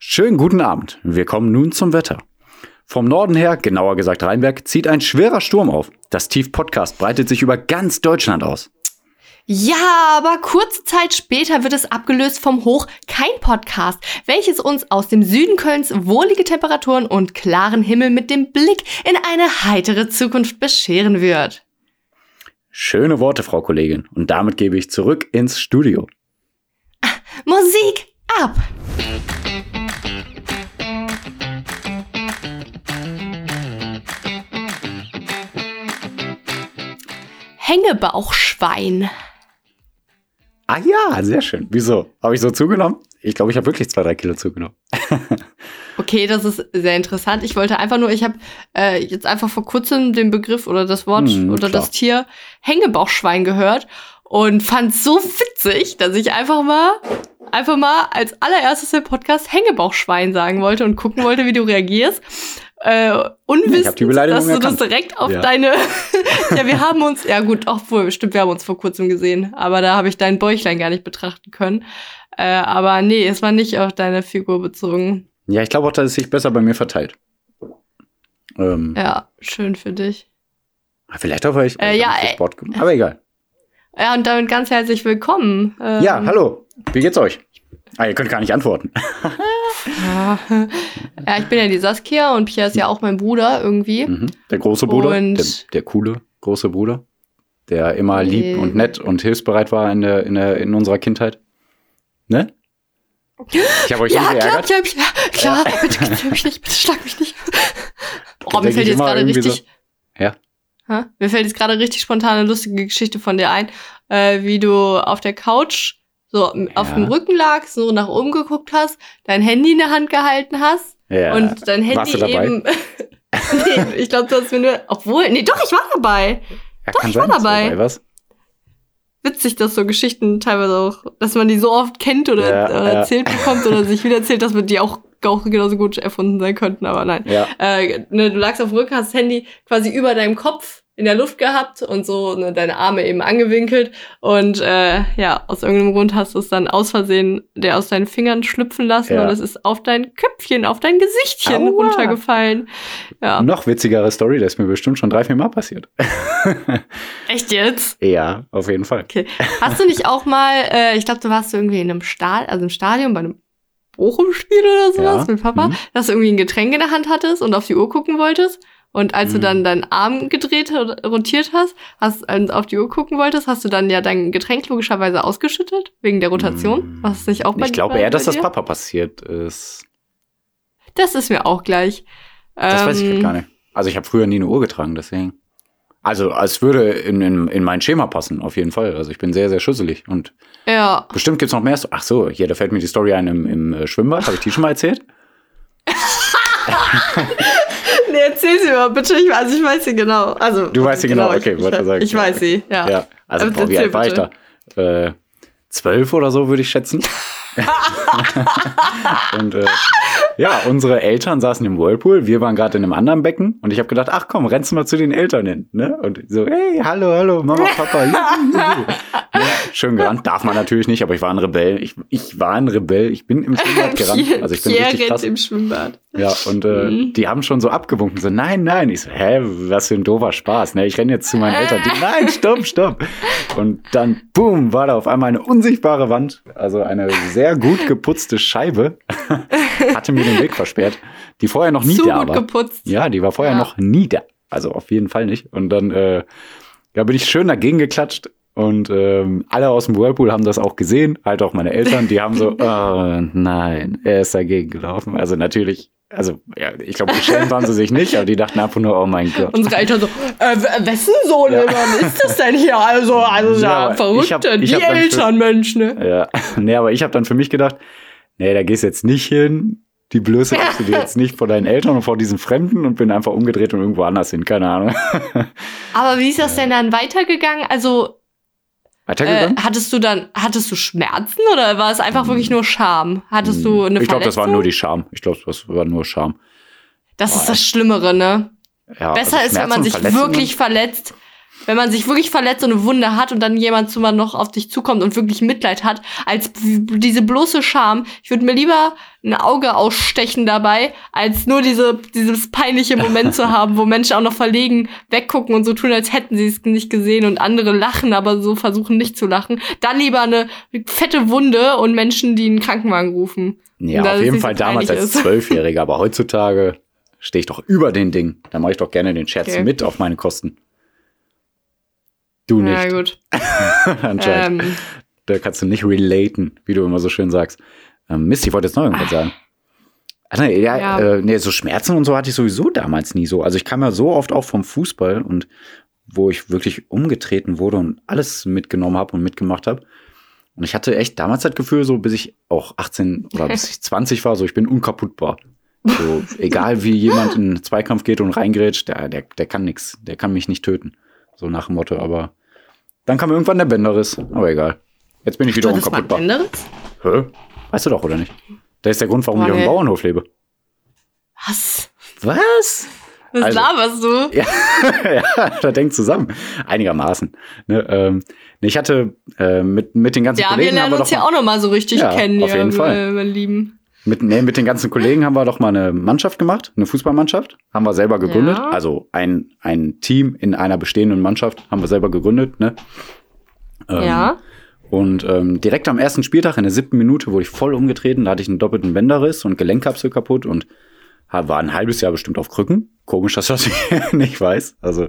Schönen guten Abend. Wir kommen nun zum Wetter. Vom Norden her, genauer gesagt Rheinberg, zieht ein schwerer Sturm auf. Das Tief Podcast breitet sich über ganz Deutschland aus. Ja, aber kurze Zeit später wird es abgelöst vom Hoch kein Podcast, welches uns aus dem Süden Kölns wohlige Temperaturen und klaren Himmel mit dem Blick in eine heitere Zukunft bescheren wird. Schöne Worte, Frau Kollegin. Und damit gebe ich zurück ins Studio. Musik ab! Hängebauchschwein. Ah ja, sehr schön. Wieso? Habe ich so zugenommen? Ich glaube, ich habe wirklich zwei, drei Kilo zugenommen. okay, das ist sehr interessant. Ich wollte einfach nur, ich habe äh, jetzt einfach vor kurzem den Begriff oder das Wort hm, oder klar. das Tier Hängebauchschwein gehört und fand so witzig, dass ich einfach mal einfach mal als allererstes im Podcast Hängebauchschwein sagen wollte und gucken wollte, wie du reagierst. Äh, unwissend, dass du das direkt auf ja. deine. ja, wir haben uns, ja gut, auch wohl, stimmt, wir haben uns vor kurzem gesehen, aber da habe ich dein Bäuchlein gar nicht betrachten können. Äh, aber nee, es war nicht auf deine Figur bezogen. Ja, ich glaube auch, dass es sich besser bei mir verteilt. Ähm, ja, schön für dich. Vielleicht auch, weil ich, äh, ja, ich Sport gemacht Aber egal. Ja, und damit ganz herzlich willkommen. Ähm, ja, hallo. Wie geht's euch? Ah, ihr könnt gar nicht antworten. ja. ich bin ja die Saskia und Pierre ist ja auch mein Bruder irgendwie. Mhm. Der große Bruder, der, der, coole große Bruder, der immer lieb und nett und hilfsbereit war in, der, in, der, in unserer Kindheit. Ne? Ich habe euch ja, nicht geärgert. Klar, klar, klar, klar. bitte schlag mich nicht, bitte schlag mich nicht. Oh, mir fällt jetzt gerade richtig. So. Ja. Ha? Mir fällt jetzt gerade richtig spontan eine lustige Geschichte von dir ein, äh, wie du auf der Couch so ja. auf dem Rücken lagst, so nach oben geguckt hast, dein Handy in der Hand gehalten hast ja. und dein Handy eben. nee, ich glaube, du hast mir nur. Obwohl, nee, doch, ich war dabei. Ja, doch, ich war dabei. dabei. Was? Witzig, dass so Geschichten teilweise auch, dass man die so oft kennt oder, ja, oder erzählt bekommt oder sich wieder erzählt, dass man die auch auch genauso gut erfunden sein könnten, aber nein. Ja. Äh, ne, du lagst auf dem Rücken, hast das Handy quasi über deinem Kopf in der Luft gehabt und so ne, deine Arme eben angewinkelt und äh, ja, aus irgendeinem Grund hast du es dann aus Versehen der aus deinen Fingern schlüpfen lassen ja. und es ist auf dein Köpfchen, auf dein Gesichtchen Aua. runtergefallen. Ja. Noch witzigere Story, das ist mir bestimmt schon drei, vier Mal passiert. Echt jetzt? Ja, auf jeden Fall. Okay. Hast du nicht auch mal, äh, ich glaube, du warst irgendwie in einem Stadion, also im Stadion bei einem Bochum-Spiel oder sowas ja. mit Papa, mhm. dass du irgendwie ein Getränk in der Hand hattest und auf die Uhr gucken wolltest? Und als mhm. du dann deinen Arm gedreht rotiert hast, hast und auf die Uhr gucken wolltest, hast du dann ja dein Getränk logischerweise ausgeschüttet, wegen der Rotation. Mhm. Was nicht auch bei Ich glaube eher, dass das Papa passiert ist. Das ist mir auch gleich. Das ähm, weiß ich gar nicht. Also ich habe früher nie eine Uhr getragen, deswegen. Also es würde in, in, in mein Schema passen, auf jeden Fall. Also ich bin sehr, sehr schüsselig. Und ja. bestimmt gibt's noch mehr. Ach so, hier, da fällt mir die Story ein im, im äh, Schwimmbad. Habe ich die schon mal erzählt? nee, erzähl sie mal, bitte. Ich, also ich weiß sie genau. Also, du weißt sie genau, genau okay, ich, wollte sagen. Ich weiß sie, ja. ja. Also, boah, wie alt war ich da? Äh, zwölf oder so, würde ich schätzen. und äh, ja, unsere Eltern saßen im Whirlpool, wir waren gerade in einem anderen Becken und ich habe gedacht, ach komm, rennst du mal zu den Eltern hin. Ne? Und so, hey, hallo, hallo, Mama, Papa. ja, schön gerannt, darf man natürlich nicht, aber ich war ein Rebell. Ich, ich war ein Rebell, ich bin im Schwimmbad gerannt. Also ich bin Pierre richtig krass. im Schwimmbad. Ja, und äh, mhm. die haben schon so abgewunken, so, nein, nein. Ich so, hä, was für ein doofer Spaß. Ne? Ich renne jetzt zu meinen Eltern. Die, nein, stopp, stopp. Und dann, boom, war da auf einmal eine unsichtbare Wand, also eine sehr gut geputzte Scheibe, hatte mir den Weg versperrt, die vorher noch nie Zu da gut war. geputzt. Ja, die war vorher ja. noch nie da. Also auf jeden Fall nicht. Und dann äh, ja, bin ich schön dagegen geklatscht und ähm, alle aus dem Whirlpool haben das auch gesehen, halt auch meine Eltern, die haben so, oh nein, er ist dagegen gelaufen. Also natürlich, also ja, ich glaube, geschämt waren sie sich nicht, aber die dachten einfach nur, oh mein Gott. Unsere Eltern so, äh, wessen Sohn ja. ist das denn hier? Also, also ja, verrückte, hab, die Eltern, für, Mensch, ne? Ja, nee, aber ich habe dann für mich gedacht, nee, da gehst jetzt nicht hin, die Blöße hast du dir jetzt nicht vor deinen Eltern und vor diesen Fremden und bin einfach umgedreht und irgendwo anders hin, keine Ahnung. Aber wie ist das denn dann weitergegangen? Also Weitergegangen? Äh, hattest du dann, hattest du Schmerzen oder war es einfach hm. wirklich nur Scham? Hattest du eine Ich glaube, das war nur die Scham. Ich glaube, das war nur Scham. Das Boah, ist das Schlimmere, ne? Ja, Besser also ist, wenn man sich wirklich verletzt, wenn man sich wirklich verletzt und eine Wunde hat und dann jemand zu mal noch auf dich zukommt und wirklich Mitleid hat, als diese bloße Scham. Ich würde mir lieber ein Auge ausstechen dabei, als nur diese, dieses peinliche Moment zu haben, wo Menschen auch noch verlegen weggucken und so tun, als hätten sie es nicht gesehen und andere lachen, aber so versuchen nicht zu lachen. Dann lieber eine fette Wunde und Menschen, die einen Krankenwagen rufen. Ja, auf jeden Fall damals als Zwölfjähriger, aber heutzutage stehe ich doch über den Ding. Da mache ich doch gerne den Scherz okay. mit auf meine Kosten. Du nicht. Ja, gut. Anscheinend. Ähm. Da kannst du nicht relaten, wie du immer so schön sagst. Ähm, Mist, ich wollte jetzt noch irgendwas sagen. Ach, nee, ja, ja. Äh, nee, so Schmerzen und so hatte ich sowieso damals nie so. Also ich kam ja so oft auch vom Fußball und wo ich wirklich umgetreten wurde und alles mitgenommen habe und mitgemacht habe. Und ich hatte echt damals das Gefühl, so bis ich auch 18 oder bis ich 20 war, so ich bin unkaputtbar. So, egal wie jemand in einen Zweikampf geht und reingrätscht, der, der, der kann nichts, der kann mich nicht töten. So nach dem Motto, aber dann kam irgendwann der Bänderriss, aber egal. Jetzt bin ich wieder unkaputtbar. Bänderriss? Hä? Weißt du doch, oder nicht? Das ist der Grund, warum oh, ich auf dem Bauernhof lebe. Was? Was? Was also, laberst du? Ja, ja, da denkt zusammen. Einigermaßen. Ne, ähm, ich hatte äh, mit, mit den ganzen ja, Kollegen. Ja, wir lernen uns ja auch noch mal so richtig ja, kennen, auf jeden ja, Fall. mein Lieben. Mit, nee, mit den ganzen Kollegen haben wir doch mal eine Mannschaft gemacht, eine Fußballmannschaft. Haben wir selber gegründet. Ja. Also ein, ein Team in einer bestehenden Mannschaft haben wir selber gegründet. Ne? Ähm, ja. Und ähm, direkt am ersten Spieltag, in der siebten Minute, wurde ich voll umgetreten. Da hatte ich einen doppelten Bänderriss und Gelenkkapsel kaputt und war ein halbes Jahr bestimmt auf Krücken. Komisch, dass das nicht weiß. Also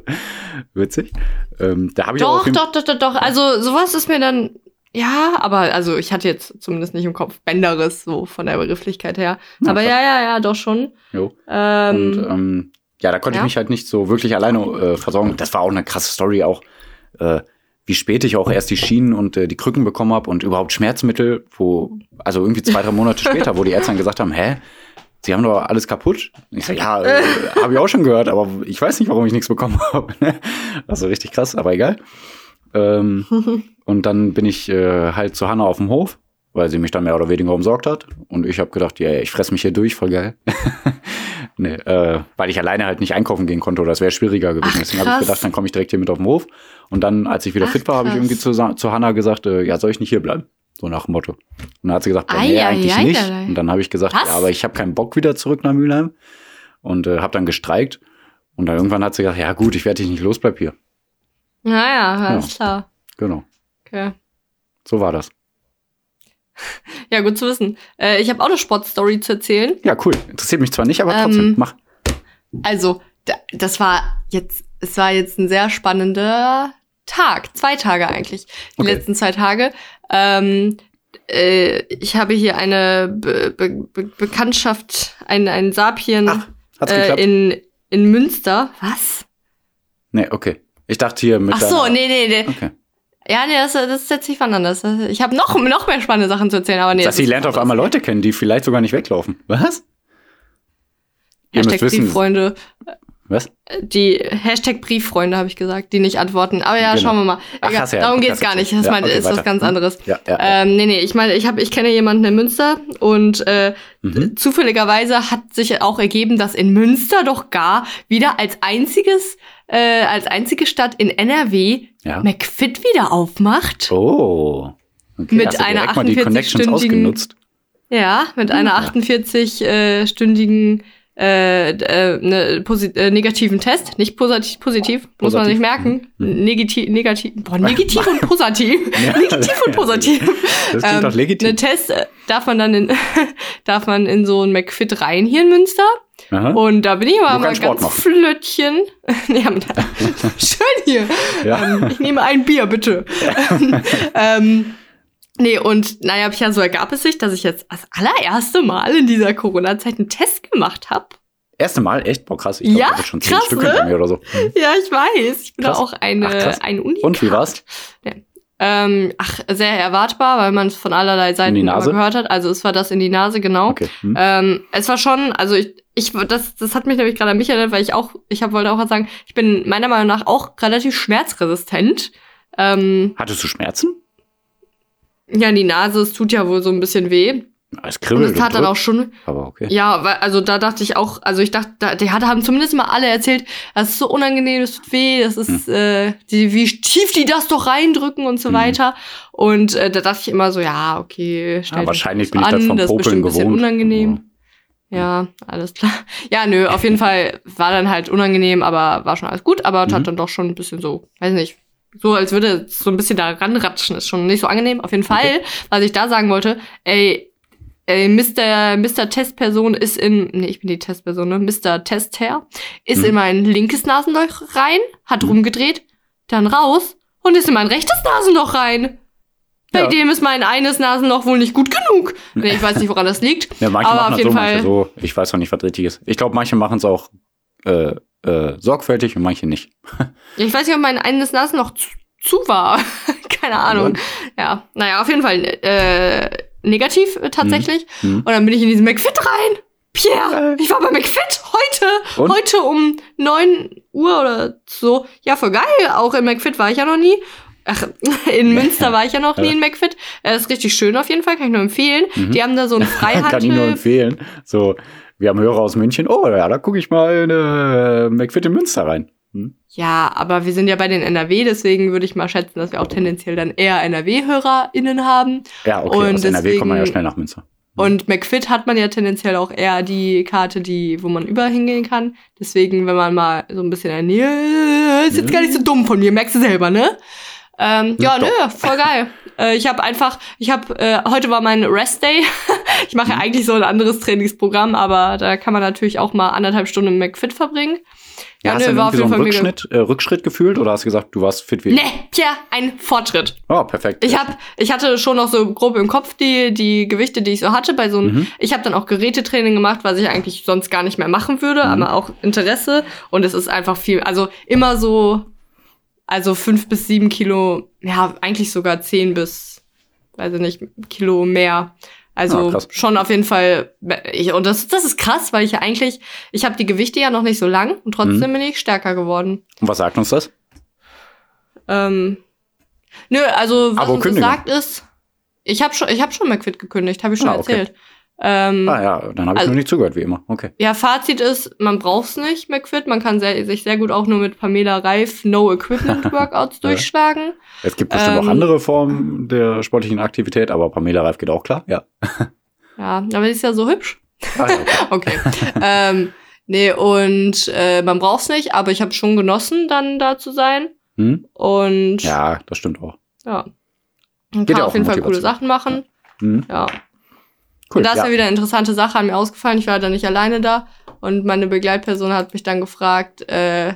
witzig. Ähm, da habe ich doch, auch doch, doch, doch, doch. Also sowas ist mir dann ja, aber also ich hatte jetzt zumindest nicht im Kopf Bänderriss, so von der Begrifflichkeit her. Ja, aber ja, ja, ja, doch schon. Jo. Ähm, und ähm, ja, da konnte ja? ich mich halt nicht so wirklich alleine äh, versorgen. Das war auch eine krasse Story auch, äh, wie spät ich auch erst die Schienen und äh, die Krücken bekommen habe und überhaupt Schmerzmittel, wo, also irgendwie zwei, drei Monate später, wo die Ärzte dann gesagt haben, hä? Sie haben doch alles kaputt. Ich so, ja, äh, habe ich auch schon gehört, aber ich weiß nicht, warum ich nichts bekommen habe. also richtig krass, aber egal. Ähm, und dann bin ich äh, halt zu Hanna auf dem Hof, weil sie mich dann mehr oder weniger umsorgt hat. Und ich habe gedacht, ja, ich fress mich hier durch, voll geil. nee, äh, weil ich alleine halt nicht einkaufen gehen konnte oder es wäre schwieriger gewesen. Ach, Deswegen habe ich gedacht, dann komme ich direkt hier mit auf den Hof. Und dann, als ich wieder Ach, fit war, habe ich irgendwie zu, zu Hanna gesagt, äh, ja, soll ich nicht hier bleiben? So nach dem Motto. Und dann hat sie gesagt, ei, nee, ei, eigentlich ei, nicht. Und dann habe ich gesagt, Was? ja, aber ich habe keinen Bock wieder zurück nach Mülheim. Und äh, habe dann gestreikt. Und dann irgendwann hat sie gesagt, ja gut, ich werde dich nicht los, bleib hier. Naja, alles ja. klar. Genau. Okay. So war das. Ja, gut zu wissen. Äh, ich habe auch eine Sportstory zu erzählen. Ja, cool. Interessiert mich zwar nicht, aber trotzdem, ähm, mach. Also, das war jetzt, es war jetzt ein sehr spannender Tag. Zwei Tage eigentlich. Die okay. letzten zwei Tage. Ähm, äh, ich habe hier eine Be Be Be Bekanntschaft, ein, ein Sapien Ach, äh, in, in Münster. Was? Nee, okay. Ich dachte hier mit. Ach so, nee, nee, nee. Okay. Ja, nee, das, das ist jetzt nicht anders. Ich habe noch, noch mehr spannende Sachen zu erzählen, aber nee. Sie lernt auf einmal Leute kennen, die vielleicht sogar nicht weglaufen. Was? Hashtag Brieffreunde. Was? Die Hashtag Brieffreunde habe ich gesagt, die nicht antworten. Aber ja, genau. schauen wir mal. Ach, Egal, ja, darum geht's gar nicht. Das ja, mein, okay, ist weiter. was ganz anderes. Ja, ja, ähm, nee, nee, ich meine, ich, hab, ich kenne jemanden in Münster und äh, mhm. zufälligerweise hat sich auch ergeben, dass in Münster doch gar wieder als einziges äh, als einzige Stadt in NRW ja. McFit wieder aufmacht. Oh. Okay, mit einer 48-stündigen. Ja, mit einer 48-stündigen äh, äh, ne, äh, negativen Test, nicht positiv, positiv, muss man sich merken. Mhm. Negativ, negativ, boah, negativ und positiv. ja, negativ und positiv. Das klingt ähm, doch legitim. Eine Test äh, darf man dann in, darf man in so ein McFit rein hier in Münster. Aha. Und da bin ich aber mal ganz machen. flöttchen. ja, schön hier. Ja. Ähm, ich nehme ein Bier, bitte. ähm, nee, und naja, ja so ergab es sich, dass ich jetzt das allererste Mal in dieser Corona-Zeit einen Test gemacht habe. Erste Mal? Echt? Boah, krass. Ich glaub, ja, ich schon zehn krass, Stück hinter ne? mir oder so. Hm. Ja, ich weiß. Ich bin krass. auch eine, Ach, ein Unikat. Und wie war's? Ja. Ähm, ach, sehr erwartbar, weil man es von allerlei Seiten gehört hat. Also es war das in die Nase, genau. Okay. Hm. Ähm, es war schon, also ich, ich, das, das hat mich nämlich gerade an mich erinnert, weil ich auch, ich hab, wollte auch sagen, ich bin meiner Meinung nach auch relativ schmerzresistent. Ähm, Hattest du Schmerzen? Ja, die Nase, es tut ja wohl so ein bisschen weh. Es kribbelt und das tat dann auch schon. Aber okay. Ja, weil, also da dachte ich auch, also ich dachte, da, die hat, haben zumindest mal alle erzählt, das ist so unangenehm, das tut weh, das ist, hm. äh, die, wie tief die das doch reindrücken und so hm. weiter. Und äh, da dachte ich immer so, ja, okay, stell ja, wahrscheinlich bin ich das vom das Popeln gewohnt. Ein bisschen unangenehm. Ja, alles klar. Ja, nö, auf jeden Fall war dann halt unangenehm, aber war schon alles gut, aber tat mhm. dann doch schon ein bisschen so, weiß nicht, so als würde es so ein bisschen da ranratschen, ist schon nicht so angenehm. Auf jeden Fall, okay. was ich da sagen wollte, ey, ey Mr. Mr. Testperson ist in, nee, ich bin die Testperson, ne? Mr. Testherr ist mhm. in mein linkes Nasenloch rein, hat mhm. rumgedreht, dann raus und ist in mein rechtes Nasenloch rein. Bei ja. dem ist mein eines Nasenloch wohl nicht gut genug. Nee, ich weiß nicht, woran das liegt. Ja, manche aber machen auf jeden so, Fall. so. Ich weiß noch nicht, was richtig ist. Ich glaube, manche machen es auch äh, äh, sorgfältig und manche nicht. ich weiß nicht, ob mein eines Nasenloch zu, zu war. Keine Ahnung. Ja, naja, auf jeden Fall äh, negativ äh, tatsächlich. Mhm. Und dann bin ich in diesen McFit rein. Pierre, ich war bei McFit heute. Und? Heute um neun Uhr oder so. Ja, voll geil. Auch in McFit war ich ja noch nie. Ach, in Münster war ich ja noch nie in McFit. Das ist richtig schön auf jeden Fall, kann ich nur empfehlen. Mhm. Die haben da so ein Freihandel. kann ich nur empfehlen. So, wir haben Hörer aus München. Oh ja, da gucke ich mal in äh, McFit in Münster rein. Hm? Ja, aber wir sind ja bei den NRW, deswegen würde ich mal schätzen, dass wir auch tendenziell dann eher NRW-HörerInnen haben. Ja, okay, Und aus deswegen, NRW kommt man ja schnell nach Münster. Hm. Und McFit hat man ja tendenziell auch eher die Karte, die, wo man überall hingehen kann. Deswegen, wenn man mal so ein bisschen in der Nähe, ist jetzt gar nicht so dumm von mir, merkst du selber, ne? Ähm, ja, nö, voll geil. äh, ich habe einfach, ich habe, äh, heute war mein Rest Day. ich mache ja mhm. eigentlich so ein anderes Trainingsprogramm, aber da kann man natürlich auch mal anderthalb Stunden im McFit verbringen. Ja, hast du jeden so einen Rückschnitt, äh, Rückschritt gefühlt oder hast du gesagt, du warst fit wie? Nee, Pierre, ein Fortschritt. Oh, perfekt. Ich hab, ich hatte schon noch so grob im Kopf die, die Gewichte, die ich so hatte bei so einem, mhm. ich habe dann auch Gerätetraining gemacht, was ich eigentlich sonst gar nicht mehr machen würde, mhm. aber auch Interesse und es ist einfach viel, also immer so also fünf bis sieben Kilo, ja, eigentlich sogar zehn bis, weiß ich nicht, Kilo mehr. Also ah, schon auf jeden Fall. Ich, und das, das ist krass, weil ich ja eigentlich, ich habe die Gewichte ja noch nicht so lang und trotzdem mhm. bin ich stärker geworden. Und was sagt uns das? Ähm, nö, also was Abo uns sagt ist, ich habe schon, ich habe schon McFit gekündigt, habe ich schon ah, okay. Ähm, ah ja, dann habe ich also, nur nicht zugehört, wie immer. Okay. Ja, Fazit ist, man braucht's nicht, McFit. Man kann sehr, sich sehr gut auch nur mit Pamela Reif No Equipment Workouts durchschlagen. Es gibt bestimmt ähm, auch andere Formen der sportlichen Aktivität, aber Pamela Reif geht auch klar, ja. ja, aber sie ist ja so hübsch. Ah, okay. okay. ähm, nee, und äh, man braucht's nicht, aber ich habe schon genossen, dann da zu sein. Hm? Und ja, das stimmt auch. Ja. Man Geht kann ja auf jeden Fall coole Sachen machen. Ja. Hm? ja. Cool, und da ist ja. mir wieder eine interessante Sache an mir ausgefallen. Ich war da nicht alleine da. Und meine Begleitperson hat mich dann gefragt, äh,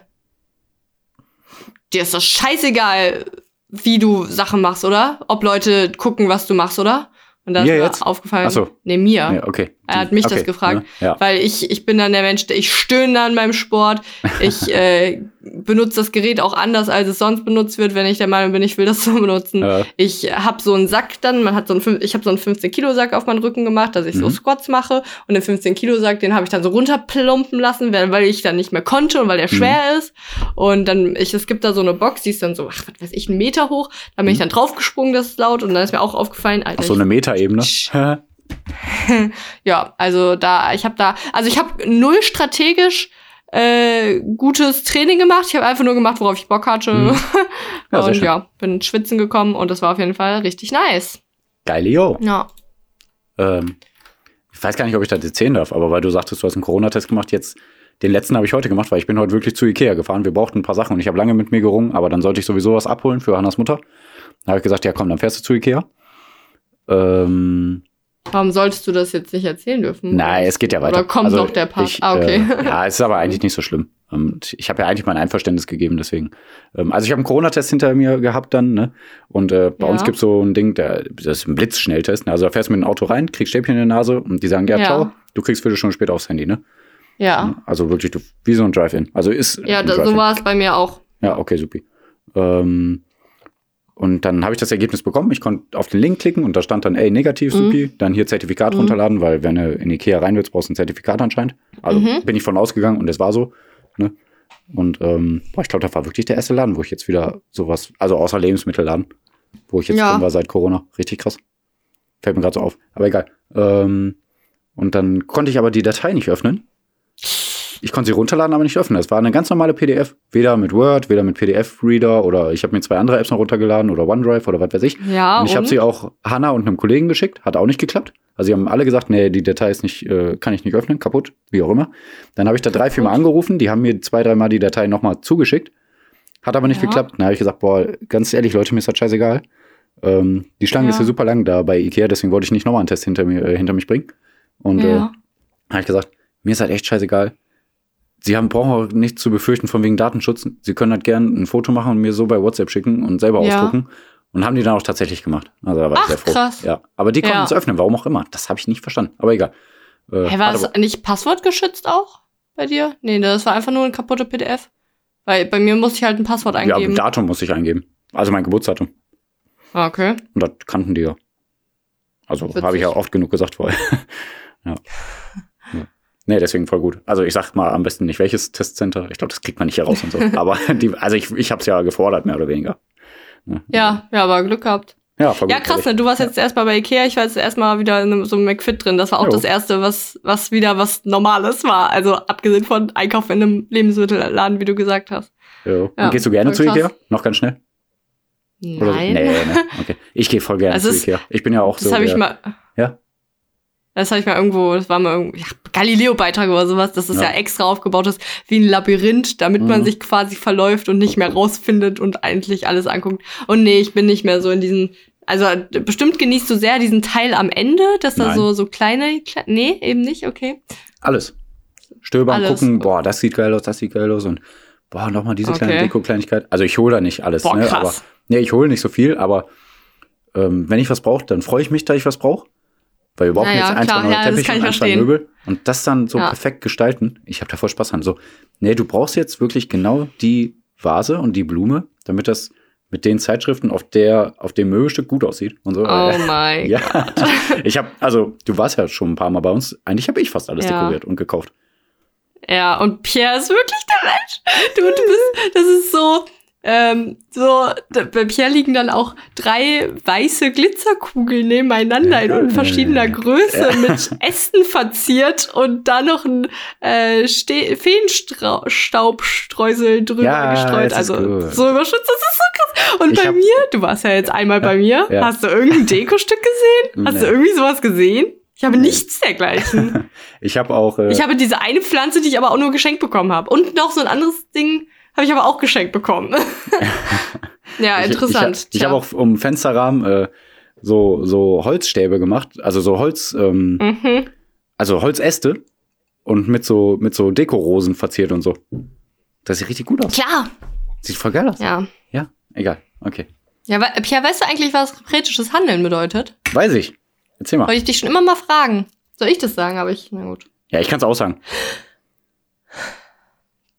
dir ist das scheißegal, wie du Sachen machst, oder? Ob Leute gucken, was du machst, oder? Und dann ist mir jetzt? aufgefallen, so. nee, mir. Ja, okay. Er hat mich okay. das gefragt, ja. weil ich, ich bin dann der Mensch, der ich stöhne dann beim Sport. Ich äh, benutze das Gerät auch anders, als es sonst benutzt wird, wenn ich der Meinung bin, ich will das so benutzen. Ja. Ich habe so einen Sack dann, man hat so einen, ich habe so einen 15 Kilo Sack auf meinen Rücken gemacht, dass ich mhm. so Squats mache und den 15 Kilo Sack, den habe ich dann so runterplumpen lassen, weil ich dann nicht mehr konnte und weil der mhm. schwer ist. Und dann, ich, es gibt da so eine Box, die ist dann so, ach, was weiß ich, einen Meter hoch. Da bin mhm. ich dann draufgesprungen, das ist laut und dann ist mir auch aufgefallen, Alter. Ach, so eine Metaebene. ja, also da, ich habe da, also ich habe null strategisch äh, gutes Training gemacht. Ich habe einfach nur gemacht, worauf ich Bock hatte. Mhm. Ja, und ja, bin schwitzen gekommen und das war auf jeden Fall richtig nice. Geil, yo. Ja. Ähm, ich weiß gar nicht, ob ich das erzählen darf, aber weil du sagtest, du hast einen Corona-Test gemacht, jetzt den letzten habe ich heute gemacht, weil ich bin heute wirklich zu Ikea gefahren. Wir brauchten ein paar Sachen und ich habe lange mit mir gerungen, aber dann sollte ich sowieso was abholen für Hannas Mutter. Dann habe ich gesagt, ja komm, dann fährst du zu Ikea. Ähm, Warum solltest du das jetzt nicht erzählen dürfen? Nein, es geht ja weiter. Oder kommt also, doch der Pass? Ich, ah, okay. Äh, ja, es ist aber eigentlich nicht so schlimm. Ähm, ich habe ja eigentlich mein Einverständnis gegeben, deswegen. Ähm, also ich habe einen Corona-Test hinter mir gehabt dann, ne? Und äh, bei ja. uns gibt es so ein Ding, der, das ist ein Blitzschnelltest. Ne? Also da fährst du mit dem Auto rein, kriegst Stäbchen in der Nase und die sagen, ja, ja. ciao, du kriegst Viertelstunde später aufs Handy, ne? Ja. Also wirklich, du, wie so ein Drive-In. Also ist. Ja, da, so war es bei mir auch. Ja, okay, supi. Ähm, und dann habe ich das Ergebnis bekommen. Ich konnte auf den Link klicken und da stand dann, ey, negativ, supi. Mhm. Dann hier Zertifikat mhm. runterladen, weil wenn du in Ikea rein willst, brauchst du ein Zertifikat anscheinend. Also mhm. bin ich von ausgegangen und es war so. Ne? Und ähm, boah, ich glaube, das war wirklich der erste Laden, wo ich jetzt wieder sowas, also außer Lebensmittelladen, wo ich jetzt ja. drin war seit Corona. Richtig krass. Fällt mir gerade so auf. Aber egal. Ähm, und dann konnte ich aber die Datei nicht öffnen. Ich konnte sie runterladen, aber nicht öffnen. Es war eine ganz normale PDF. Weder mit Word, weder mit PDF-Reader oder ich habe mir zwei andere Apps noch runtergeladen oder OneDrive oder was weiß ich. Ja, und ich habe sie auch Hannah und einem Kollegen geschickt. Hat auch nicht geklappt. Also sie haben alle gesagt, nee, die Datei ist nicht, äh, kann ich nicht öffnen, kaputt, wie auch immer. Dann habe ich da drei, vier Mal angerufen. Die haben mir zwei, dreimal die Datei nochmal zugeschickt. Hat aber nicht Ja. geklappt. Dann habe ich gesagt, boah, ganz ehrlich, Leute, mir ist das scheißegal. Ähm, die Schlange Ja. ist ja super lang da bei Ikea, deswegen wollte ich nicht nochmal einen Test hinter, mir, äh, hinter mich bringen. Und äh, ja. habe ich gesagt, mir ist halt echt scheißegal. Sie haben, brauchen auch nichts zu befürchten von wegen Datenschutz. Sie können halt gern ein Foto machen und mir so bei WhatsApp schicken und selber Ja. ausdrucken. Und haben die dann auch tatsächlich gemacht. Also da war ich Ach, sehr froh. krass. Ja. Aber die konnten Ja. es öffnen, warum auch immer. Das habe ich nicht verstanden. Aber egal. Äh, Hey, war das aber- nicht passwortgeschützt auch bei dir? Nee, das war einfach nur eine kaputte PDF. Weil bei mir musste ich halt ein Passwort ja, eingeben. Datum muss ich eingeben. Also mein Geburtsdatum. Ah, okay. Und das kannten die ja. Also habe ich ja oft genug gesagt vorher. ja. Nee, deswegen voll gut. Also ich sag mal am besten nicht welches Testcenter. Ich glaube, das kriegt man nicht heraus und so. Aber die, also ich, ich habe es ja gefordert, mehr oder weniger. Ja, ja, aber Glück gehabt. Ja, voll Ja, krass, ne? Du warst jetzt erstmal bei Ikea, ich war jetzt erstmal wieder in so einem McFit drin. Das war auch Jo. das erste, was, was wieder was Normales war. Also abgesehen von Einkauf in einem Lebensmittelladen, wie du gesagt hast. Jo. Ja, Und gehst du gerne zu krass. Ikea? Noch ganz schnell? Oder? Nein. Nee, nee. Okay. Ich gehe voll gerne Also zu Ikea. Ich bin ja auch Das so. habe ich mal. Ja? Das habe ich mal irgendwo, das war mal irgendwo, ja, Galileo-Beitrag oder sowas, dass es ja. Ja. extra aufgebaut ist, wie ein Labyrinth, damit man Mhm. sich quasi verläuft und nicht mehr rausfindet und eigentlich alles anguckt. Und nee, ich bin nicht mehr so in diesen, also bestimmt genießt du sehr diesen Teil am Ende, dass da Nein. so, so kleine, kle nee, eben nicht, okay. Alles. Stöbern, Alles. gucken, boah, das sieht geil aus, das sieht geil aus und boah, nochmal diese kleine Okay. Deko-Kleinigkeit. Also ich hole da nicht alles, Boah, ne? Aber nee, ich hole nicht so viel, aber ähm, wenn ich was brauche, dann freue ich mich, dass ich was brauche. Weil wir brauchen Naja, jetzt ein, klar, zwei neue ja, das Teppiche kann ich und ein, verstehen. Möbel und das dann so Ja. perfekt gestalten. Ich habe da voll Spaß dran. So, nee, du brauchst jetzt wirklich genau die Vase und die Blume, damit das mit den Zeitschriften auf der auf dem Möbelstück gut aussieht und so. Oh mein ja, ich habe also du warst ja schon ein paar Mal bei uns. Eigentlich habe ich fast alles Ja. dekoriert und gekauft. Ja, und Pierre ist wirklich der Mensch. Du, du bist, das ist so, ähm, so, da- bei Pierre liegen dann auch drei weiße Glitzerkugeln nebeneinander in verschiedener Größe mit Ästen verziert und dann noch ein äh, Feenstaubstreusel drüber Ja, gestreut. Also gut. so überschützt, das ist so krass. Und Ich bei mir, du warst ja jetzt einmal bei mir, Ja. hast du irgendein Dekostück gesehen? Hast du Nee. irgendwie sowas gesehen? Ich habe nichts dergleichen. Ich habe auch äh, Ich habe diese eine Pflanze, die ich aber auch nur geschenkt bekommen habe. Und noch so ein anderes Ding habe ich aber auch geschenkt bekommen. ja, interessant. Ich, ich, ich habe auch um Fensterrahmen äh, so so Holzstäbe gemacht, also so Holz ähm, Mhm. also Holzäste und mit so mit so Dekorosen verziert und so. Das sieht richtig gut aus. Klar. Sieht voll geil aus. Ja. Ja, egal. Okay. Ja, we- Pierre, weißt du eigentlich, was reprätisches Handeln bedeutet? Weiß ich. Erzähl mal. Wollte ich dich schon immer mal fragen. Soll ich das sagen? Aber ich, na gut. Ja, ich kann es auch sagen.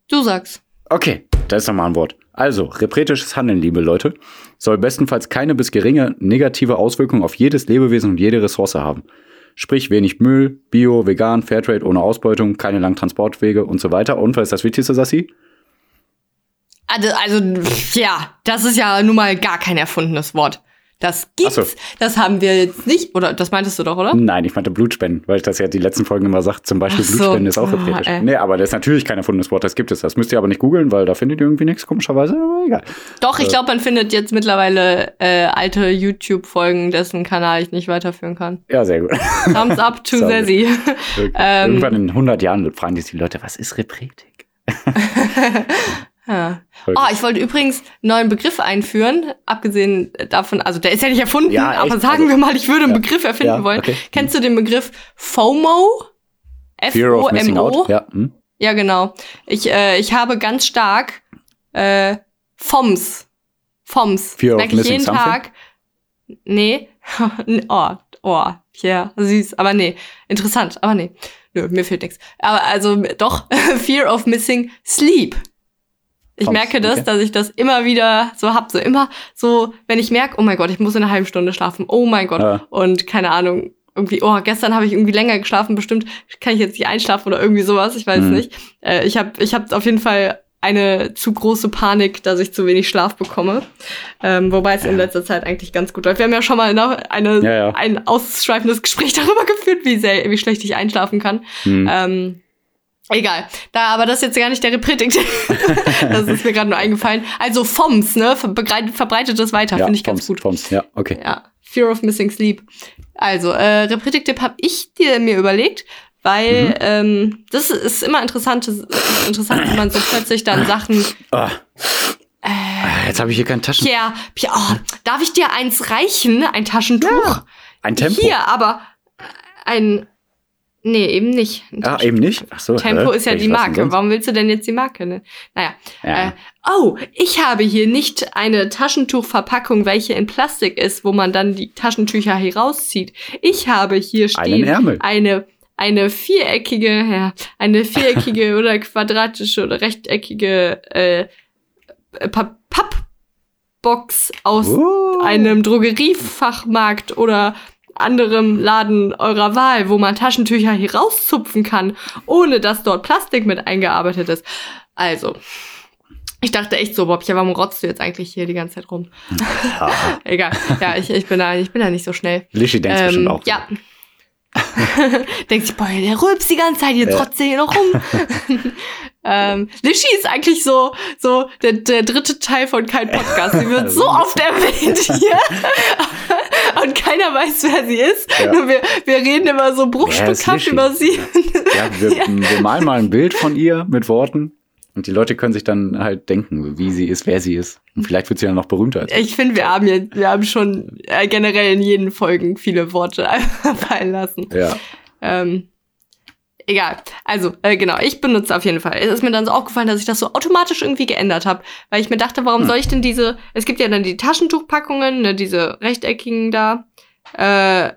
Du sagst. Okay, da ist nochmal ein Wort. Also, repretisches Handeln, liebe Leute, soll bestenfalls keine bis geringe negative Auswirkungen auf jedes Lebewesen und jede Ressource haben. Sprich, wenig Müll, Bio, vegan, Fairtrade ohne Ausbeutung, keine langen Transportwege und so weiter. Und was ist das Wichtigste, Sassi? Also, also, ja, das ist ja nun mal gar kein erfundenes Wort. Das gibt's. So. Das haben wir jetzt nicht. Oder das meintest du doch, oder? Nein, ich meinte Blutspenden, weil ich das ja die letzten Folgen immer sagt. Zum Beispiel so. Blutspenden ist auch Ah, repretisch. ey. nee, aber das ist natürlich kein erfundenes Wort, das gibt es. Das müsst ihr aber nicht googeln, weil da findet ihr irgendwie nichts, komischerweise. Aber egal. Doch, ich glaube, man findet jetzt mittlerweile äh, alte YouTube-Folgen, dessen Kanal ich nicht weiterführen kann. Ja, sehr gut. Thumbs up to. Sassy. Ähm, Irgendwann in 100 Jahren fragen sich die Leute, was ist Repretik? ja. Oh, ich wollte übrigens einen neuen Begriff einführen, abgesehen davon, also der ist ja nicht erfunden, Ja, aber sagen also- wir mal, ich würde einen Ja. Begriff erfinden Ja, wollen. okay. Kennst du den Begriff FOMO? F-O-M-O? Ja, hm. Ja, genau. Ich, äh, ich habe ganz stark äh, FOMS. FOMS. Fear of Merke ich jeden something? Tag. Nee. oh, oh, Pierre, süß. Aber nee. Interessant, aber nee. Nö, mir fehlt nichts. Aber also doch, Fear of missing sleep. Ich merke das, okay. dass ich das immer wieder so hab, so immer so, wenn ich merke, oh mein Gott, ich muss in einer halben Stunde schlafen, oh mein Gott, Ja. und keine Ahnung, irgendwie, oh, gestern habe ich irgendwie länger geschlafen, bestimmt kann ich jetzt nicht einschlafen oder irgendwie sowas, ich weiß Mhm. nicht. Äh, ich habe ich hab auf jeden Fall eine zu große Panik, dass ich zu wenig Schlaf bekomme. Ähm, wobei es in letzter Zeit eigentlich ganz gut läuft. Wir haben ja schon mal eine, Ja, ja. ein ausschweifendes Gespräch darüber geführt, wie, sehr, wie schlecht ich einschlafen kann. Hm. Ähm, egal. Da, aber das ist jetzt gar nicht der Repredigt. das ist mir gerade nur eingefallen. Also FOMS, ne? Verbreitet, verbreitet das weiter, ja, finde ich ganz Poms, gut. Poms, ja, okay. Ja, Fear of Missing Sleep. Also, äh, Repredik-Tipp habe ich dir mir überlegt, weil Mhm. ähm, das ist immer interessant, interessant, wenn man so plötzlich dann Sachen. Ah, Äh, ah, jetzt habe ich hier kein Taschen. Pierre, Pierre, oh, darf ich dir eins reichen? Ein Taschentuch? Ein Tempo. Hier, aber ein. Nee, eben nicht. Ah, eben nicht. Ach so. Tempo hä? ist ja die Marke. Warum willst du denn jetzt die Marke? Ne? Naja. Ja. Äh, oh, ich habe hier nicht eine Taschentuchverpackung, welche in Plastik ist, wo man dann die Taschentücher herauszieht. Ich habe hier stehen eine eine viereckige, ja, eine viereckige oder quadratische oder rechteckige äh, Pa- Pappbox aus Oh. einem Drogeriefachmarkt oder anderem Laden eurer Wahl, wo man Taschentücher hier rauszupfen kann, ohne dass dort Plastik mit eingearbeitet ist. Also, ich dachte echt so, Bob, ja, warum rotzt du jetzt eigentlich hier die ganze Zeit rum? Ah, Egal. Ja, ich, ich, bin da, ich bin da nicht so schnell. Lischi denkt Ähm, bestimmt auch. Ja. Denkt sich, boah, der rülpst die ganze Zeit, jetzt Ja. trotzt er hier noch rum. ähm, Lischi ist eigentlich so, so der, der dritte Teil von kein Podcast. Sie wird so oft erwähnt hier. Und keiner weiß, wer sie ist. Ja. Nur wir, wir reden immer so bruchstückhaft über sie. Ja, wir, wir malen mal ein Bild von ihr mit Worten und die Leute können sich dann halt denken, wie sie ist, wer sie ist. Und vielleicht wird sie dann noch berühmter als Ich finde, wir haben jetzt, wir haben schon äh, generell in jeden Folgen viele Worte fallen lassen. Ja. Ähm, egal. Also, äh, genau, ich benutze auf jeden Fall. Es ist mir dann so aufgefallen, dass ich das so automatisch irgendwie geändert habe. Weil ich mir dachte, warum Hm. soll ich denn diese. Es gibt ja dann die Taschentuchpackungen, ne, diese rechteckigen da. Äh,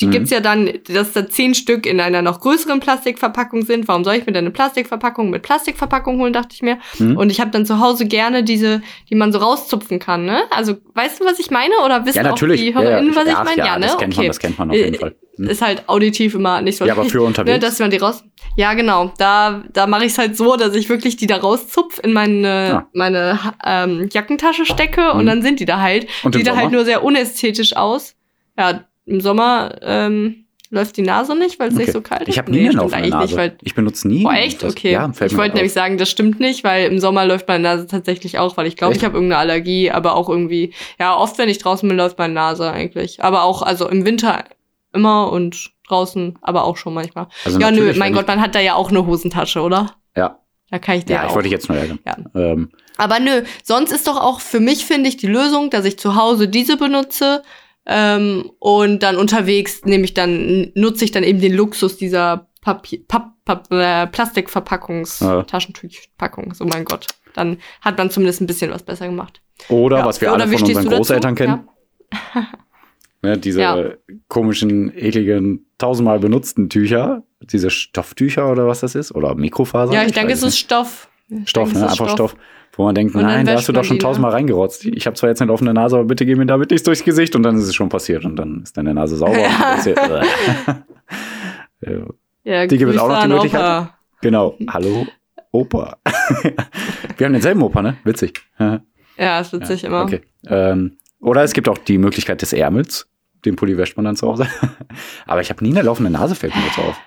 die Mhm. gibt's ja dann, dass da zehn Stück in einer noch größeren Plastikverpackung sind. Warum soll ich mir denn eine Plastikverpackung mit Plastikverpackung holen, dachte ich mir. Hm? Und ich habe dann zu Hause gerne diese, die man so rauszupfen kann, ne? Also, weißt du, was ich meine? Oder wissen Ja, natürlich. auch die ja, ja. HörerInnen, was ich meine? Ja, ne? das kennt man, das kennt man auf jeden Äh, Fall. Hm? Ist halt auditiv immer nicht so Ja, aber für unterwegs? Ne, dass man die raus. Ja, genau. Da, da mache ich es halt so, dass ich wirklich die da rauszupf, in meine, Ja. meine ähm, Jackentasche stecke und Mhm. dann sind die da halt. Und die im da halt nur sehr unästhetisch aus. Ja, im Sommer ähm, läuft die Nase nicht, weil es Okay. nicht so kalt ist. Ich habe nie Nee, eine eigentlich Nase. Nicht, weil, ich benutze nie. Boah, echt? das- Okay. Ja, ich wollte nämlich sagen, das stimmt nicht, weil im Sommer läuft meine Nase tatsächlich auch, weil ich glaube, ich habe irgendeine Allergie, aber auch irgendwie, ja, oft, wenn ich draußen bin, läuft meine Nase eigentlich. Aber auch, also im Winter immer und draußen, aber auch schon manchmal. Also ja, nö, mein Gott, man hat da ja auch eine Hosentasche, oder? Ich, ja, Da kann ich dir ja, ich auch. wollte dich jetzt nur ärgern. Ja. Ähm, Aber nö, sonst ist doch auch für mich, finde ich, die Lösung, dass ich zu Hause diese benutze ähm, und dann unterwegs nehme ich dann, nutze ich dann eben den Luxus dieser Papier, Papp, äh, Plastikverpackungs, Ja. Taschentuchpackung. So mein Gott. Dann hat man zumindest ein bisschen was besser gemacht. oder Ja. was wir Oder alle von unseren du dazu? Großeltern kennen. Ne, diese Ja. komischen, ekligen, tausendmal benutzten Tücher. Diese Stofftücher oder was das ist. Oder Mikrofaser. Ja, ich denke, weiß es ist. Stoff. Stoff, ne? einfach Stoff. Wo man denkt, nein, da hast du doch schon ne? tausendmal reingerotzt. Ich habe zwar jetzt eine offene Nase, aber bitte geh mir damit nicht durchs Gesicht und dann ist es schon passiert und dann ist deine Nase sauber. Ja. Ja, ja, Ja, Die gibt es auch noch, die Möglichkeit? Genau. Hallo, Opa. Wir haben denselben Opa, ne? Witzig. Ja, ist witzig immer. Okay. Ähm, oder es gibt auch die Möglichkeit des Ärmels. Den Pulli wäscht man dann zu Hause. Aber ich habe nie eine laufende Nase, fällt mir jetzt auf.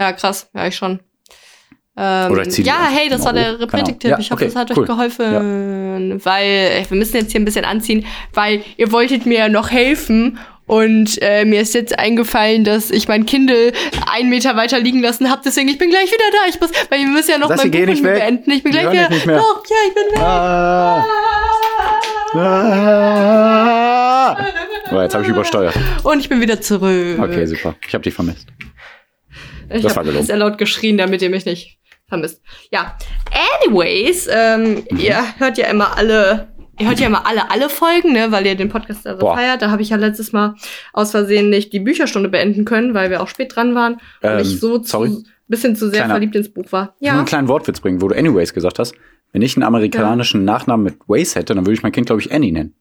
Ja, krass. Ja, ich schon. Ähm, Oder zieh ja, hey, das mal war der hoch. Keine Repretik-Tipp. Ahnung. Ja, ich hoffe, okay, das hat cool. euch geholfen. Weil äh, wir müssen jetzt hier ein bisschen anziehen, weil ihr wolltet mir ja noch helfen. Und äh, mir ist jetzt eingefallen, dass ich mein Kindle einen Meter weiter liegen lassen habe. Deswegen, ich bin gleich wieder da. Ich muss, weil wir müssen ja noch Sassi, mein Buch beenden. Ich bin gleich wieder. nicht mehr. Doch, ja, ich bin weg. Ah. Ah. Oh, jetzt habe ich übersteuert. Und ich bin wieder zurück. Okay, super. Ich habe dich vermisst. Ich Das war habe gelogen. sehr laut geschrien, damit ihr mich nicht vermisst. Ja. Anyways, ähm, Mhm. ihr hört ja immer alle, ihr hört ja immer alle, alle Folgen, ne, weil ihr den Podcast da so Boah. feiert. Da habe ich ja letztes Mal aus Versehen nicht die Bücherstunde beenden können, weil wir auch spät dran waren Ähm, und ich so zu, bisschen zu sehr Kleiner- verliebt ins Buch war. Ich Ja. einen kleinen Wortwitz bringen, wo du anyways gesagt hast. Wenn ich einen amerikanischen Nachnamen mit Waze hätte, dann würde ich mein Kind, glaube ich, Annie nennen.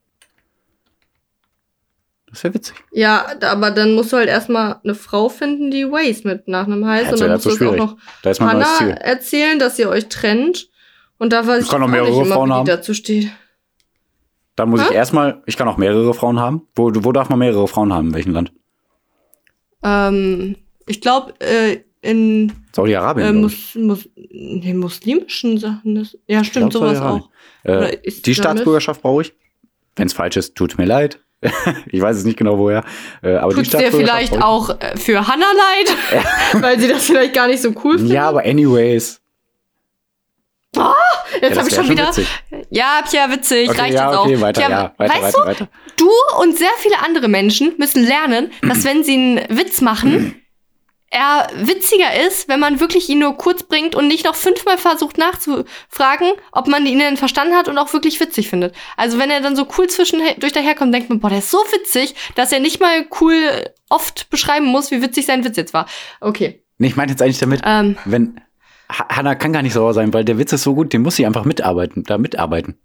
Das wäre witzig. Ja, aber dann musst du halt erstmal eine Frau finden, die Waze mit Nachnamen heißt. Ja, und das dann musst du zu es auch schwierig. noch Da ist mein neues Hannah Ziel. erzählen, dass ihr euch trennt. Und da weiß Ich ich kann auch noch nicht mehrere immer, Frauen wie haben. die dazu steht. Dann muss ich Hä? erstmal, ich kann auch mehrere Frauen haben. Wo, wo darf man mehrere Frauen haben? In welchem Land? Ähm, ich glaube, äh, in Saudi-Arabien. äh, ich. mus, mus, nee, muslimischen Sachen. Das, ja, stimmt, glaub, sowas auch. Äh, die. Staatsbürgerschaft brauche ich. Wenn es falsch ist, tut mir leid. Ich weiß es nicht genau woher. Äh, aber die Tut's dir Staatsbürgerschaft vielleicht auch äh, für Hannah leid, weil sie das vielleicht gar nicht so cool findet. Ja, aber anyways. Jetzt Ja, habe ich wär schon wieder. witzig. Ja, Pia, witzig, Okay, reicht ja, jetzt okay, auch. weiter, Pia, ja, weiter, weißt weiter, du, weiter. du und sehr viele andere Menschen müssen lernen, dass wenn sie einen Witz machen, er witziger ist, wenn man wirklich ihn nur kurz bringt und nicht noch fünfmal versucht nachzufragen, ob man ihn denn verstanden hat und auch wirklich witzig findet. Also wenn er dann so cool zwischendurch daherkommt, denkt man, boah, der ist so witzig, dass er nicht mal cool oft beschreiben muss, wie witzig sein Witz jetzt war. Okay. Nee, ich meinte jetzt eigentlich damit, Ähm, wenn Ha- Hannah kann gar nicht sauer sein, weil der Witz ist so gut, den muss sie einfach mitarbeiten, da mitarbeiten.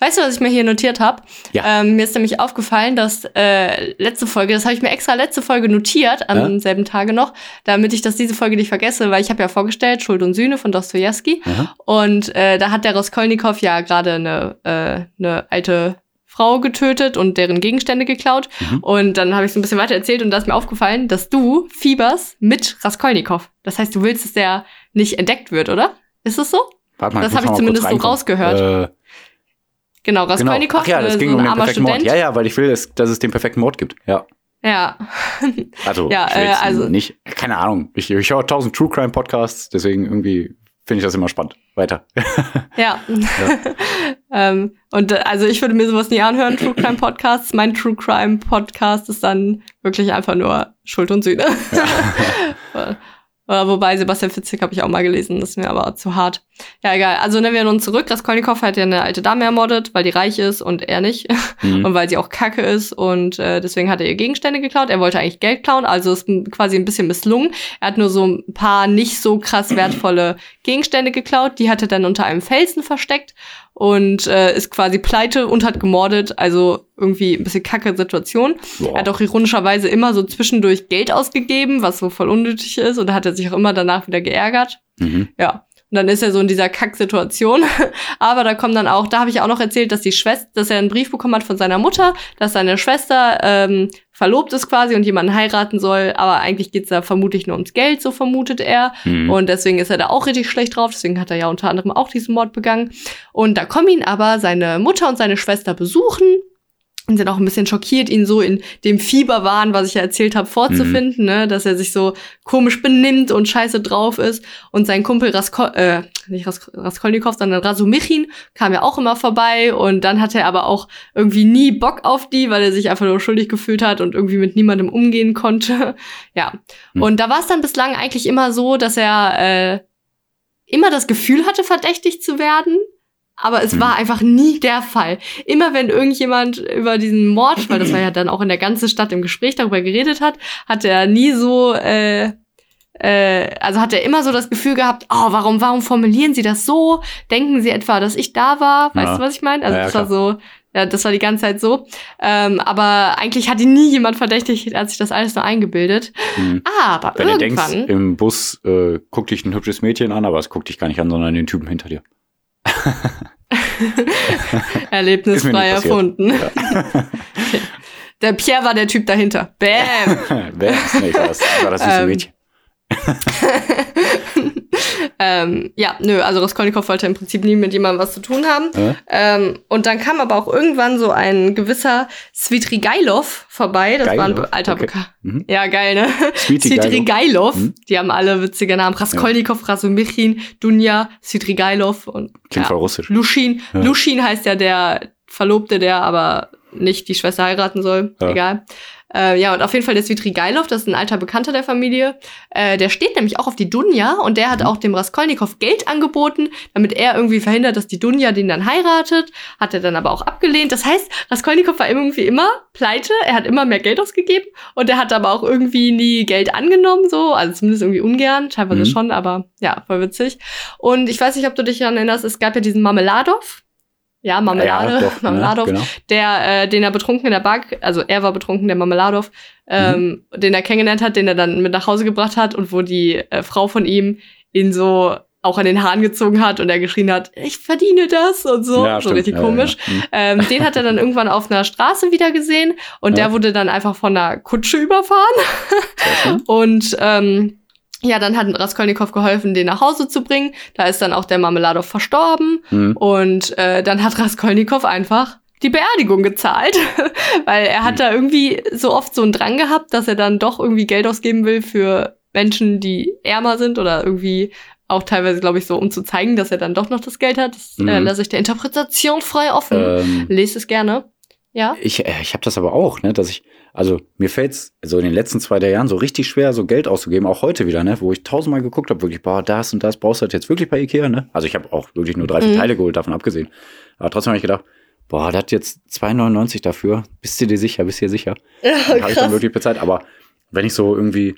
Weißt du, was ich mir hier notiert habe? Ja. Ähm, mir ist nämlich aufgefallen, dass äh, letzte Folge, das habe ich mir extra letzte Folge notiert, am Ja. selben Tage noch, damit ich das diese Folge nicht vergesse, weil ich habe ja vorgestellt, Schuld und Sühne von Dostoevsky. Aha. Und äh, da hat der Raskolnikow ja gerade eine, äh, eine alte Frau getötet und deren Gegenstände geklaut. Mhm. Und dann habe ich so ein bisschen weiter erzählt und da ist mir aufgefallen, dass du fieberst mit Raskolnikow. Das heißt, du willst, dass der nicht entdeckt wird, oder? Ist es so? Warte mal, Das muss hab ich zumindest so rausgehört. Äh, Genau, genau. Raskolnikow, Ach ja, das äh, ging so um den perfekten Mord. Student. Ja, ja, weil ich will, dass, dass es den perfekten Mord gibt. Ja. Ja. Also, Ja, äh, also- nicht, keine Ahnung. Ich, ich höre tausend True Crime Podcasts, deswegen irgendwie finde ich das immer spannend. Weiter. Ja. ähm, und äh, also ich würde mir sowas nie anhören, True Crime Podcasts. Mein True Crime Podcast ist dann wirklich einfach nur Schuld und Sühne. Oder wobei Sebastian Fitzek habe ich auch mal gelesen, das ist mir aber zu hart. Ja, egal. Also nehmen wir nun zurück. Raskolnikow hat ja eine alte Dame ermordet, weil die reich ist und er nicht. Mhm. Und weil sie auch kacke ist und äh, deswegen hat er ihr Gegenstände geklaut. Er wollte eigentlich Geld klauen, also ist quasi ein bisschen misslungen. Er hat nur so ein paar nicht so krass wertvolle Gegenstände geklaut. Die hat er dann unter einem Felsen versteckt und äh, ist quasi pleite und hat gemordet. Also irgendwie ein bisschen kacke Situation. Boah. Er hat auch ironischerweise immer so zwischendurch Geld ausgegeben, was so voll unnötig ist. Und da hat er sich auch immer danach wieder geärgert. Mhm. Ja. Und dann ist er so in dieser Kacksituation. Aber da kommt dann auch, da habe ich auch noch erzählt, dass die Schwester, dass er einen Brief bekommen hat von seiner Mutter, dass seine Schwester ähm, verlobt ist quasi und jemanden heiraten soll. Aber eigentlich geht's da vermutlich nur ums Geld, so vermutet er. Mhm. Und deswegen ist er da auch richtig schlecht drauf. Deswegen hat er ja unter anderem auch diesen Mord begangen. Und da kommen ihn aber seine Mutter und seine Schwester besuchen. Und sind auch ein bisschen schockiert, ihn so in dem Fieberwahn, was ich ja erzählt habe, vorzufinden, ne? dass er sich so komisch benimmt und scheiße drauf ist. Und sein Kumpel Raskol äh, nicht Ras Raskolnikow, sondern Rasumichin kam ja auch immer vorbei. Und dann hatte er aber auch irgendwie nie Bock auf die, weil er sich einfach nur schuldig gefühlt hat und irgendwie mit niemandem umgehen konnte. ja. Hm. Und da war es dann bislang eigentlich immer so, dass er äh, immer das Gefühl hatte, verdächtig zu werden. Aber es Hm. war einfach nie der Fall. Immer wenn irgendjemand über diesen Mord, weil das war ja dann auch in der ganzen Stadt im Gespräch darüber geredet hat, hat er nie so, äh, äh, also hat er immer so das Gefühl gehabt, oh, warum, warum formulieren Sie das so? Denken Sie etwa, dass ich da war? Weißt Ja. du, was ich meine? Also Ja, das war so, ja, das war die ganze Zeit so. Ähm, aber eigentlich hat ihn nie jemand verdächtigt, er hat sich das alles nur eingebildet. Mhm. Aber Wenn du irgendwann. denkst, im Bus äh, guckt dich ein hübsches Mädchen an, aber es guckt dich gar nicht an, sondern den Typen hinter dir. Erlebnisfrei erfunden. passiert. Der Pierre war der Typ dahinter. Bam! Ist nicht das? War das süße Ähm, Mädchen. ähm, ja, nö, also Raskolnikow wollte im Prinzip nie mit jemandem was zu tun haben. Äh? Ähm, und dann kam aber auch irgendwann so ein gewisser Svitrigailov vorbei. Das war ein alter okay. Bekannt. Mhm. Ja, geil, ne? Svitrigailov. Mhm. Die haben alle witzige Namen. Raskolnikow, Rasumichin, Dunja, Svitrigailov und Klingt ja. voll russisch. Lushin. Ja. Lushin heißt ja der Verlobte, der aber nicht die Schwester heiraten soll. Ja. Egal. Äh, ja, und auf jeden Fall der Svitrigailov, das ist ein alter Bekannter der Familie. Äh, der steht nämlich auch auf die Dunja und der hat Mhm. auch dem Raskolnikow Geld angeboten, damit er irgendwie verhindert, dass die Dunja den dann heiratet. Hat er dann aber auch abgelehnt. Das heißt, Raskolnikow war irgendwie immer pleite. Er hat immer mehr Geld ausgegeben und er hat aber auch irgendwie nie Geld angenommen, so. Also zumindest irgendwie ungern. Teilweise Mhm. schon, aber ja, voll witzig. Und ich weiß nicht, ob du dich daran erinnerst, es gab ja diesen Marmeladov. Ja, Marmelade, ja, doch, Marmeladov, ne? genau. der, äh, den er betrunken in der Bar, also er war betrunken, der Marmeladov, ähm, mhm. den er kennengelernt hat, den er dann mit nach Hause gebracht hat und wo die äh, Frau von ihm ihn so auch an den Haaren gezogen hat und er geschrien hat, ich verdiene das und so. Ja, so richtig ja, komisch. Mhm. ähm, den hat er dann irgendwann auf einer Straße wieder gesehen und der wurde dann einfach von einer Kutsche überfahren. und ähm, ja, dann hat Raskolnikow geholfen, den nach Hause zu bringen. Da ist dann auch der Marmeladov verstorben. Mhm. Und äh, dann hat Raskolnikow einfach die Beerdigung gezahlt, weil er hat mhm. da irgendwie so oft so einen Drang gehabt, dass er dann doch irgendwie Geld ausgeben will für Menschen, die ärmer sind oder irgendwie auch teilweise, glaube ich, so, um zu zeigen, dass er dann doch noch das Geld hat. Das äh, mhm. äh, lasse ich der Interpretation frei offen. Ähm, Lest es gerne. Ja. Ich, äh, ich habe das aber auch, ne, dass ich, also mir fällt's so in den letzten zwei drei Jahren so richtig schwer, so Geld auszugeben, auch heute wieder, ne, wo ich tausendmal geguckt habe, wirklich, boah, das und das brauchst du halt jetzt wirklich bei Ikea, ne? Also ich habe auch wirklich nur drei, vier mhm. Teile geholt, davon abgesehen. Aber trotzdem habe ich gedacht, boah, das jetzt 2,99 dafür, bist du dir sicher, bist du dir sicher? Ja, habe ich dann wirklich bezahlt. Aber wenn ich so irgendwie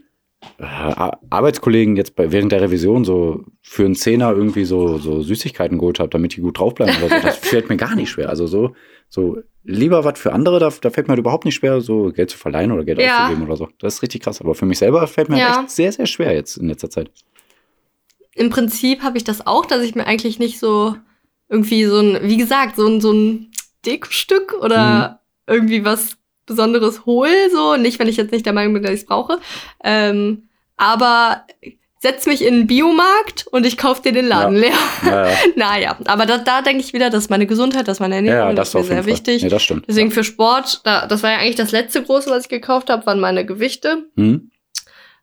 äh, Arbeitskollegen jetzt bei, während der Revision so für einen Zehner irgendwie so, so Süßigkeiten geholt habe, damit die gut draufbleiben oder so, das fällt mir gar nicht schwer. Also so, so lieber was für andere, da, da fällt mir halt überhaupt nicht schwer, so Geld zu verleihen oder Geld ja. auszugeben oder so. Das ist richtig krass. Aber für mich selber fällt mir ja. echt sehr, sehr schwer jetzt in letzter Zeit. Im Prinzip habe ich das auch, dass ich mir eigentlich nicht so irgendwie so ein, wie gesagt, so ein, so ein Dekostück oder mhm. irgendwie was Besonderes hole, so. Nicht, wenn ich jetzt nicht der Meinung bin, dass ich es brauche. Ähm, aber setz mich in den Biomarkt und ich kauf dir den Laden ja. leer. Ja, ja. naja, aber da, da denke ich wieder, dass meine Gesundheit, dass meine Ernährung ja, das ist mir sehr wichtig. Ja, das stimmt. Deswegen für Sport, da, das war ja eigentlich das letzte große, was ich gekauft habe, waren meine Gewichte. Mhm.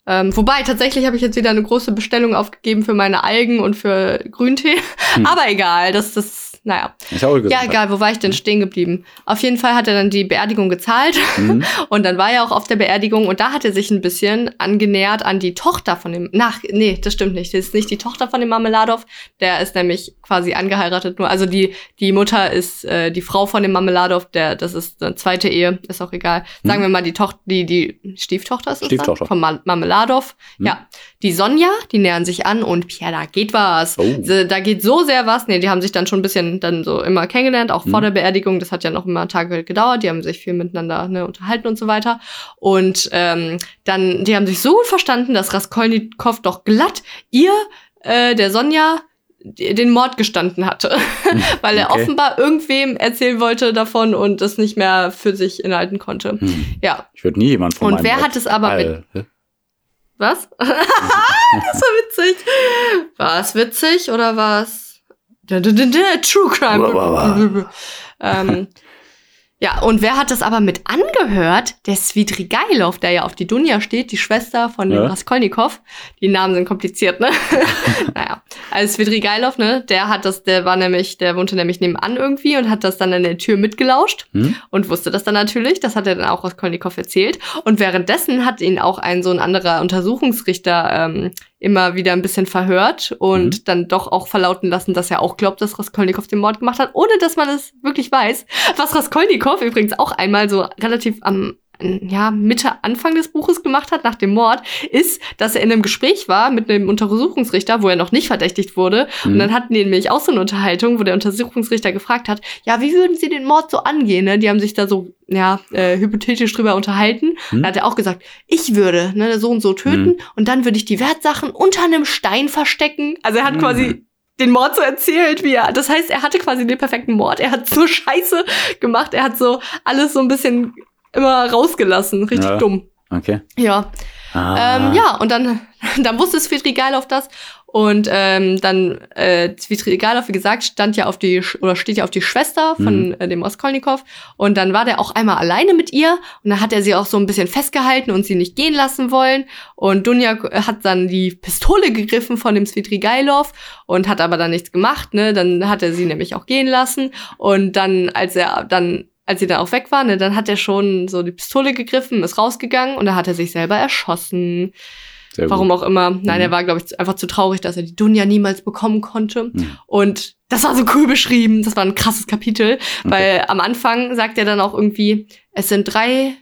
Ähm, wobei, tatsächlich habe ich jetzt wieder eine große Bestellung aufgegeben für meine Algen und für Grüntee. Hm. Aber egal, das, das naja. Ist auch ja, egal, wo war ich denn stehen geblieben? Auf jeden Fall hat er dann die Beerdigung gezahlt mhm. und dann war er auch auf der Beerdigung und da hat er sich ein bisschen angenähert an die Tochter von dem. Nach, nee, das stimmt nicht. Das ist nicht die Tochter von dem Marmeladov. Der ist nämlich quasi angeheiratet nur. Also die, die Mutter ist äh, die Frau von dem Marmeladov, der, das ist eine zweite Ehe, ist auch egal. Sagen mhm. wir mal, die Tochter, die, die Stieftochter ist es Stieftochter. Dann, von Mar Marmeladov. Mhm. Ja. Die Sonja, die nähern sich an und ja, da geht was. Oh. Da geht so sehr was. Nee, die haben sich dann schon ein bisschen dann so immer kennengelernt, auch mhm. vor der Beerdigung. Das hat ja noch immer Tage gedauert. Die haben sich viel miteinander ne, unterhalten und so weiter. Und ähm, dann, die haben sich so gut verstanden, dass Raskolnikow doch glatt ihr, äh, der Sonja, den Mord gestanden hatte, weil er okay. offenbar irgendwem erzählen wollte davon und es nicht mehr für sich inhalten konnte. Hm. Ja. Ich würde nie jemand von Und wer hat es aber mit Was? das war witzig. War es witzig oder war es True Crime. ähm, ja, und wer hat das aber mit angehört? Der Svidrigailov, der ja auf die Dunja steht, die Schwester von dem ja. Raskolnikow. Die Namen sind kompliziert, ne? naja, also Svidrigailov, ne, der hat das, der war nämlich, der wohnte nämlich nebenan irgendwie und hat das dann an der Tür mitgelauscht hm? und wusste das dann natürlich. Das hat er dann auch Raskolnikow erzählt. Und währenddessen hat ihn auch ein so ein anderer Untersuchungsrichter ähm, immer wieder ein bisschen verhört und mhm. dann doch auch verlauten lassen, dass er auch glaubt, dass Raskolnikow den Mord gemacht hat, ohne dass man es wirklich weiß. Was Raskolnikow übrigens auch einmal so relativ am ja, Mitte, Anfang des Buches gemacht hat, nach dem Mord, ist, dass er in einem Gespräch war mit einem Untersuchungsrichter, wo er noch nicht verdächtigt wurde. Mhm. Und dann hatten die nämlich auch so eine Unterhaltung, wo der Untersuchungsrichter gefragt hat, ja, wie würden sie den Mord so angehen? Ne? Die haben sich da so, ja, äh, hypothetisch drüber unterhalten. Mhm. Da hat er auch gesagt, ich würde ne, so und so töten mhm. und dann würde ich die Wertsachen unter einem Stein verstecken. Also er hat mhm. quasi den Mord so erzählt, wie er. Das heißt, er hatte quasi den perfekten Mord. Er hat so Scheiße gemacht. Er hat so alles so ein bisschen immer rausgelassen. Richtig ja. dumm. Okay. Ja. Ah. Ähm, ja, und dann, dann wusste auf das. Und ähm, dann äh, Zvitrigalov, wie gesagt, stand ja auf die oder steht ja auf die Schwester von mhm. äh, dem Raskolnikow. Und dann war der auch einmal alleine mit ihr und dann hat er sie auch so ein bisschen festgehalten und sie nicht gehen lassen wollen. Und Dunja hat dann die Pistole gegriffen von dem Svitrigailov und hat aber dann nichts gemacht. Ne, dann hat er sie nämlich auch gehen lassen. Und dann, als er dann als sie dann auch weg war, ne, dann hat er schon so die Pistole gegriffen, ist rausgegangen und dann hat er sich selber erschossen. Sehr Warum gut. auch immer. Nein, mhm. er war, glaube ich, einfach zu traurig, dass er die Dunja niemals bekommen konnte. Mhm. Und das war so cool beschrieben. Das war ein krasses Kapitel, okay. weil am Anfang sagt er dann auch irgendwie, es sind drei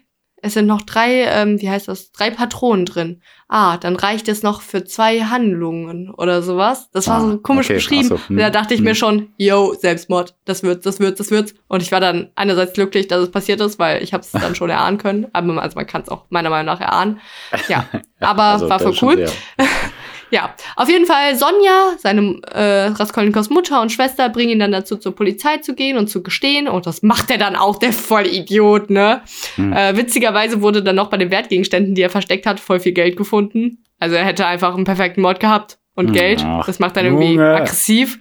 es sind noch drei, ähm, wie heißt das, drei Patronen drin. Ah, dann reicht es noch für zwei Handlungen oder sowas. Das war Ah, so komisch okay, beschrieben. so, hm, Da dachte ich mir hm. schon, yo, Selbstmord, das wird, das wird, das wird. Und ich war dann einerseits glücklich, dass es passiert ist, weil ich habe es dann schon erahnen können. Aber also man kann es auch meiner Meinung nach erahnen. Ja, aber Also, war voll cool. Ja, auf jeden Fall Sonja, seine äh, Raskolnikows Mutter und Schwester bringen ihn dann dazu, zur Polizei zu gehen und zu gestehen. Und das macht er dann auch, der Vollidiot, ne? Hm. Äh, witzigerweise wurde dann noch bei den Wertgegenständen, die er versteckt hat, voll viel Geld gefunden. Also er hätte einfach einen perfekten Mord gehabt und Hm, Geld. das macht dann irgendwie Junge. aggressiv.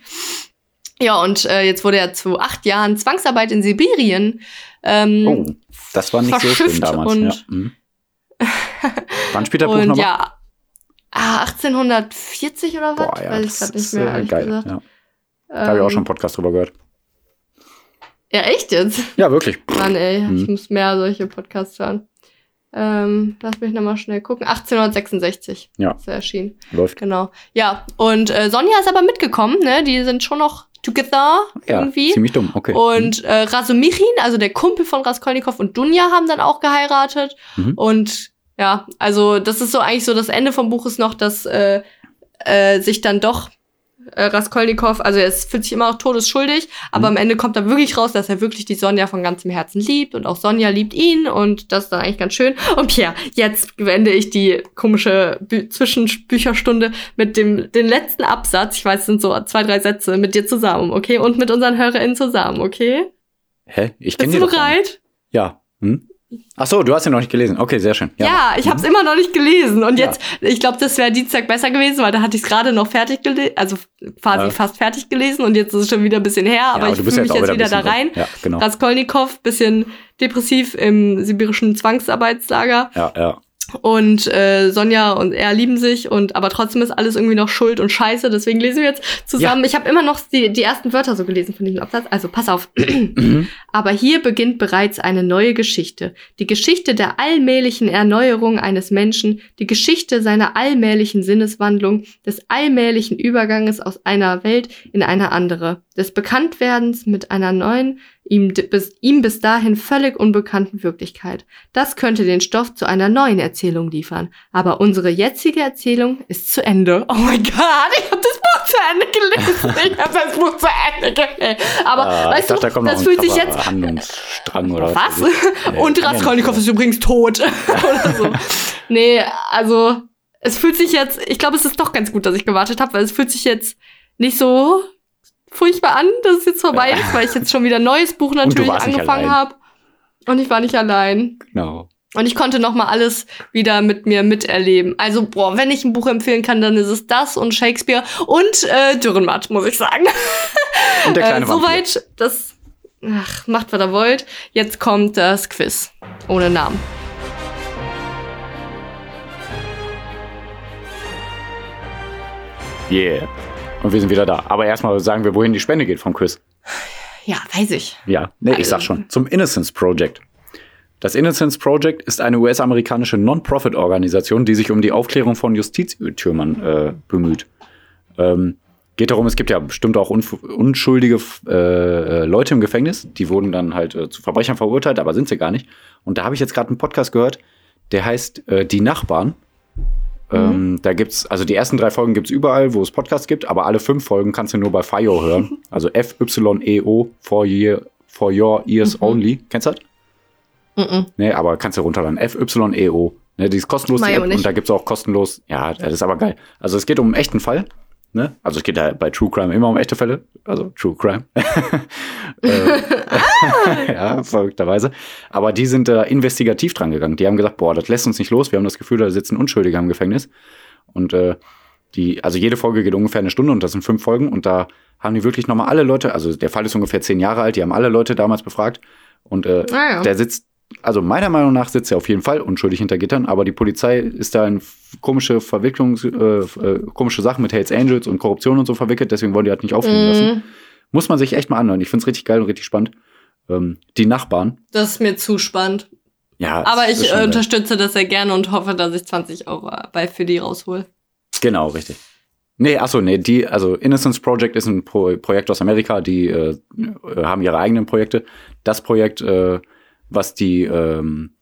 Ja, und äh, jetzt wurde er zu acht Jahren Zwangsarbeit in Sibirien. Ähm, Oh, das war nicht so schlimm verschifft damals. und- ja. Mhm. Wann spielt der Buch nochmal? ja, ah, 1840 oder was? Boah, ja, Weiß ich das gerade nicht ist mehr, äh, ehrlich geil. gesagt. Ja. Da habe ich auch schon einen Podcast drüber gehört. Ja, echt jetzt? Ja, wirklich. Mann, ey, ich Mhm. muss mehr solche Podcasts hören. Ähm, lass mich nochmal schnell gucken. 1866 Ja. ist er erschienen. Läuft. Genau. Ja, und äh, Sonja ist aber mitgekommen, ne? Die sind schon noch together Ja, irgendwie. ziemlich dumm. Okay. Und äh, Razumirin, also der Kumpel von Raskolnikow und Dunja haben dann auch geheiratet. Mhm. Und ja, also das ist so eigentlich so das Ende vom Buch ist noch, dass äh, äh, sich dann doch äh, Raskolnikow, also er ist, fühlt sich immer noch todesschuldig, aber Mhm. am Ende kommt dann wirklich raus, dass er wirklich die Sonja von ganzem Herzen liebt und auch Sonja liebt ihn und das ist dann eigentlich ganz schön. Und Pierre, jetzt wende ich die komische Bü Zwischenbücherstunde mit dem den letzten Absatz, ich weiß, es sind so zwei, drei Sätze, mit dir zusammen, okay? Und mit unseren HörerInnen zusammen, okay? Hä? Ich kenne Bist du bereit? Ja. Hm? Ach so, du hast ihn noch nicht gelesen. Okay, sehr schön. Ja, ich habe es immer noch nicht gelesen. Und Ja. jetzt, ich glaube, das wäre Dienstag besser gewesen, weil da hatte ich es gerade noch fertig gelesen, also quasi Ja. fast fertig gelesen und jetzt ist es schon wieder ein bisschen her, aber ich du bist fühle mich jetzt wieder ein da rein. drin. Ja, genau. Raskolnikow, bisschen depressiv im sibirischen Zwangsarbeitslager Ja, ja. Und äh, Sonja und er lieben sich und aber trotzdem ist alles irgendwie noch Schuld und Scheiße, deswegen lesen wir jetzt zusammen. Ich habe immer noch die, die ersten Wörter so gelesen von diesem Absatz, also pass auf. Mhm. Aber hier beginnt bereits eine neue Geschichte. Die Geschichte der allmählichen Erneuerung eines Menschen, die Geschichte seiner allmählichen Sinneswandlung, des allmählichen Überganges aus einer Welt in eine andere, des Bekanntwerdens mit einer neuen, ihm, bis, ihm bis dahin völlig unbekannten Wirklichkeit. Das könnte den Stoff zu einer neuen Erzählung liefern. Aber unsere jetzige Erzählung ist zu Ende. Oh mein Gott, ich habe das Buch zu Ende gelesen. Ich habe das Buch zu Ende gelesen. Aber Ah, weißt dachte, da du, kommt das fühlt sich jetzt Handlungsstrang oder was? Nee, Und Raskolnikow sein. ist übrigens tot. Oder so. Nee, also es fühlt sich jetzt, ich glaube, es ist doch ganz gut, dass ich gewartet habe, weil es fühlt sich jetzt nicht so furchtbar an, dass es jetzt vorbei ist, weil ich jetzt schon wieder ein neues Buch natürlich angefangen habe. Und ich war nicht allein. Genau. Und ich konnte noch mal alles wieder mit mir miterleben. Also, boah, wenn ich ein Buch empfehlen kann, dann ist es das und Shakespeare und äh, Dürrenmatt, muss ich sagen. Und der kleine äh. Soweit, das ach, macht, was ihr wollt. Jetzt kommt das Quiz. Ohne Namen. Yeah. Und wir sind wieder da. Aber erstmal sagen wir, wohin die Spende geht vom Quiz. Ja, weiß ich. Ja, nee, ich Also- sag schon. Zum Innocence Project. Das Innocence Project ist eine US-amerikanische Non-Profit-Organisation, die sich um die Aufklärung von Justizirrtümern äh, bemüht. Ähm, geht darum, es gibt ja bestimmt auch unschuldige äh, Leute im Gefängnis, die wurden dann halt äh, zu Verbrechern verurteilt, aber sind sie gar nicht. Und da habe ich jetzt gerade einen Podcast gehört, der heißt äh, Die Nachbarn. Ähm, da gibt's, also die ersten drei Folgen gibt's überall, wo es Podcasts gibt, aber alle fünf Folgen kannst du nur bei FIO hören. Also F-Y-E-O, for, year, for Your Ears Only. Kennst du das? Mhm. Nee, aber kannst du runterladen. FYEO. Ne, die ist kostenlos, die App, und da gibt's auch kostenlos. Ja, das ist aber geil. Also es geht um einen echten Fall. Ne? Also es geht ja bei True Crime immer um echte Fälle. Also True Crime. äh, ja, verrückterweise. Aber die sind da investigativ dran gegangen. Die haben gesagt, boah, das lässt uns nicht los. Wir haben das Gefühl, da sitzen Unschuldige im Gefängnis. Und äh, die, also jede Folge geht ungefähr eine Stunde und das sind fünf Folgen. Und da haben die wirklich nochmal alle Leute, also der Fall ist ungefähr zehn Jahre alt, die haben alle Leute damals befragt. Und äh, Ah, ja. der sitzt, also meiner Meinung nach sitzt er auf jeden Fall unschuldig hinter Gittern, aber die Polizei ist da in komische Verwicklungs, äh, äh, komische Sachen mit Hells Angels und Korruption und so verwickelt, deswegen wollen die halt nicht auffliegen lassen. Mhm. Muss man sich echt mal anhören. Ich find's richtig geil und richtig spannend. Ähm, die Nachbarn. Das ist mir zu spannend. Ja, Aber ich äh, unterstütze das sehr gerne und hoffe, dass ich 20 Euro bei für die raushol. Genau, richtig. Nee, achso, nee, die, also Innocence Project ist ein Pro Projekt aus Amerika, die äh, äh, haben ihre eigenen Projekte. Das Projekt, äh, was die, ähm,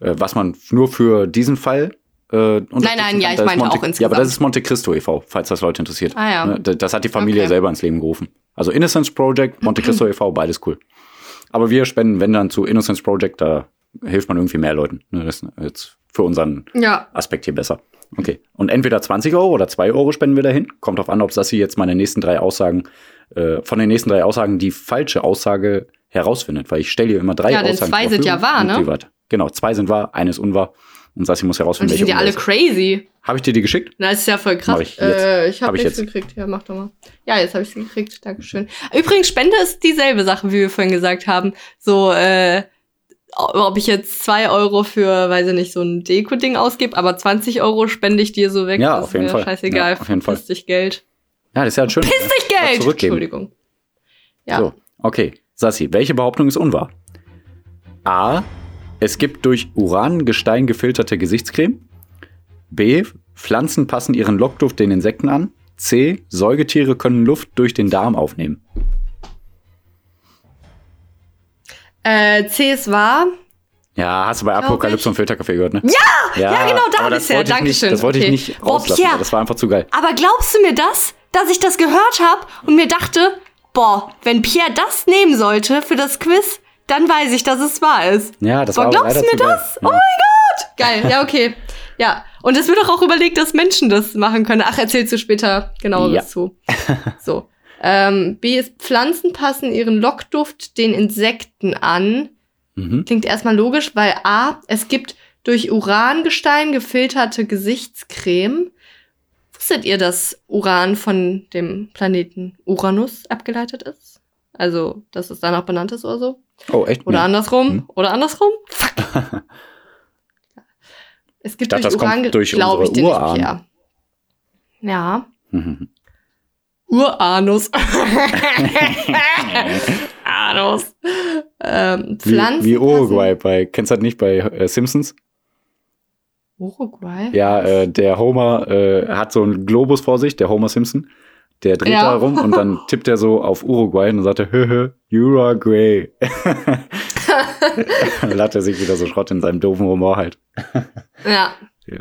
äh, was man nur für diesen Fall äh, nein, nein, ja, ich meine auch insgesamt. Ja, aber das ist Monte Cristo e.V., falls das Leute interessiert. Ah, ja. Ne, das hat die Familie okay. selber ins Leben gerufen. Also Innocence Project, Monte Cristo e.V., beides cool. Aber wir spenden, wenn dann zu Innocence Project, da hilft man irgendwie mehr Leuten. Ne, das ist jetzt für unseren ja. Aspekt hier besser. Okay. Und entweder 20 Euro oder 2 Euro spenden wir dahin. Kommt drauf an, ob Sassi jetzt meine nächsten drei Aussagen, äh, von den nächsten drei Aussagen die falsche Aussage herausfindet. Weil ich stelle hier immer drei ja, Aussagen. Ja, zwei sind ja wahr, ne? Genau, zwei sind wahr, eines unwahr. Und Sassi muss herausfinden, Und die sind ja alle crazy. Habe ich dir die geschickt? Na, das ist ja voll krass. Mach ich jetzt. Äh, ich habe hab nichts jetzt. gekriegt. Ja, mach doch mal. Ja, jetzt habe ich sie gekriegt. Dankeschön. Übrigens, Spende ist dieselbe Sache, wie wir vorhin gesagt haben. So, äh, ob ich jetzt zwei Euro für, weiß ich nicht, so ein Deko-Ding ausgebe, aber 20 Euro spende ich dir so weg. Ja, auf jeden Fall. Scheißegal. Ja, auf jeden Fall. Piss dich Geld. Ja, das ist ja halt schön. Piss dich Geld! Entschuldigung. Ja. So, okay. Sassi, welche Behauptung ist unwahr? A. Es gibt durch Urangestein gefilterte Gesichtscreme. B. Pflanzen passen ihren Lockduft den Insekten an. C. Säugetiere können Luft durch den Darm aufnehmen. Äh, C ist wahr. Ja, hast du bei Apokalypse und Filterkaffee gehört, ne? Ja! Ja, ja genau, da bisher. Dankeschön. das wollte okay. ich nicht rauslassen, boah, das war einfach zu geil. Aber glaubst du mir das, dass ich das gehört habe und mir dachte, boah, wenn Pierre das nehmen sollte für das Quiz, dann weiß ich, dass es wahr ist. Ja, das boah, war glaubst du mir das? Ja. Oh mein Gott! Geil, ja, okay. Ja, und es wird auch überlegt, dass Menschen das machen können. Ach, erzählst du später genaueres ja. zu. So. Ähm, B ist, Pflanzen passen ihren Lockduft den Insekten an. Mhm. Klingt erstmal logisch, weil A, es gibt durch Urangestein gefilterte Gesichtscreme. Wusstet ihr, dass Uran von dem Planeten Uranus abgeleitet ist? Also, dass es danach benannt ist oder so? Oh, echt? Oder ja. andersrum? Hm. Oder andersrum? Fuck. es gibt ich dachte, durch Uran, glaube ich, den nicht, Ja. Mhm. Uranus. Anus. Ähm, Pflanzen. Wie, wie Uruguay bei, kennst du das nicht bei äh, Simpsons? Uruguay? Ja, äh, der Homer äh, hat so einen Globus vor sich, der Homer Simpson. Der dreht ja. da rum und dann tippt er so auf Uruguay und sagt er, höhö, Uruguay. dann hat er sich wieder so Schrott in seinem doofen Humor halt. ja. ja.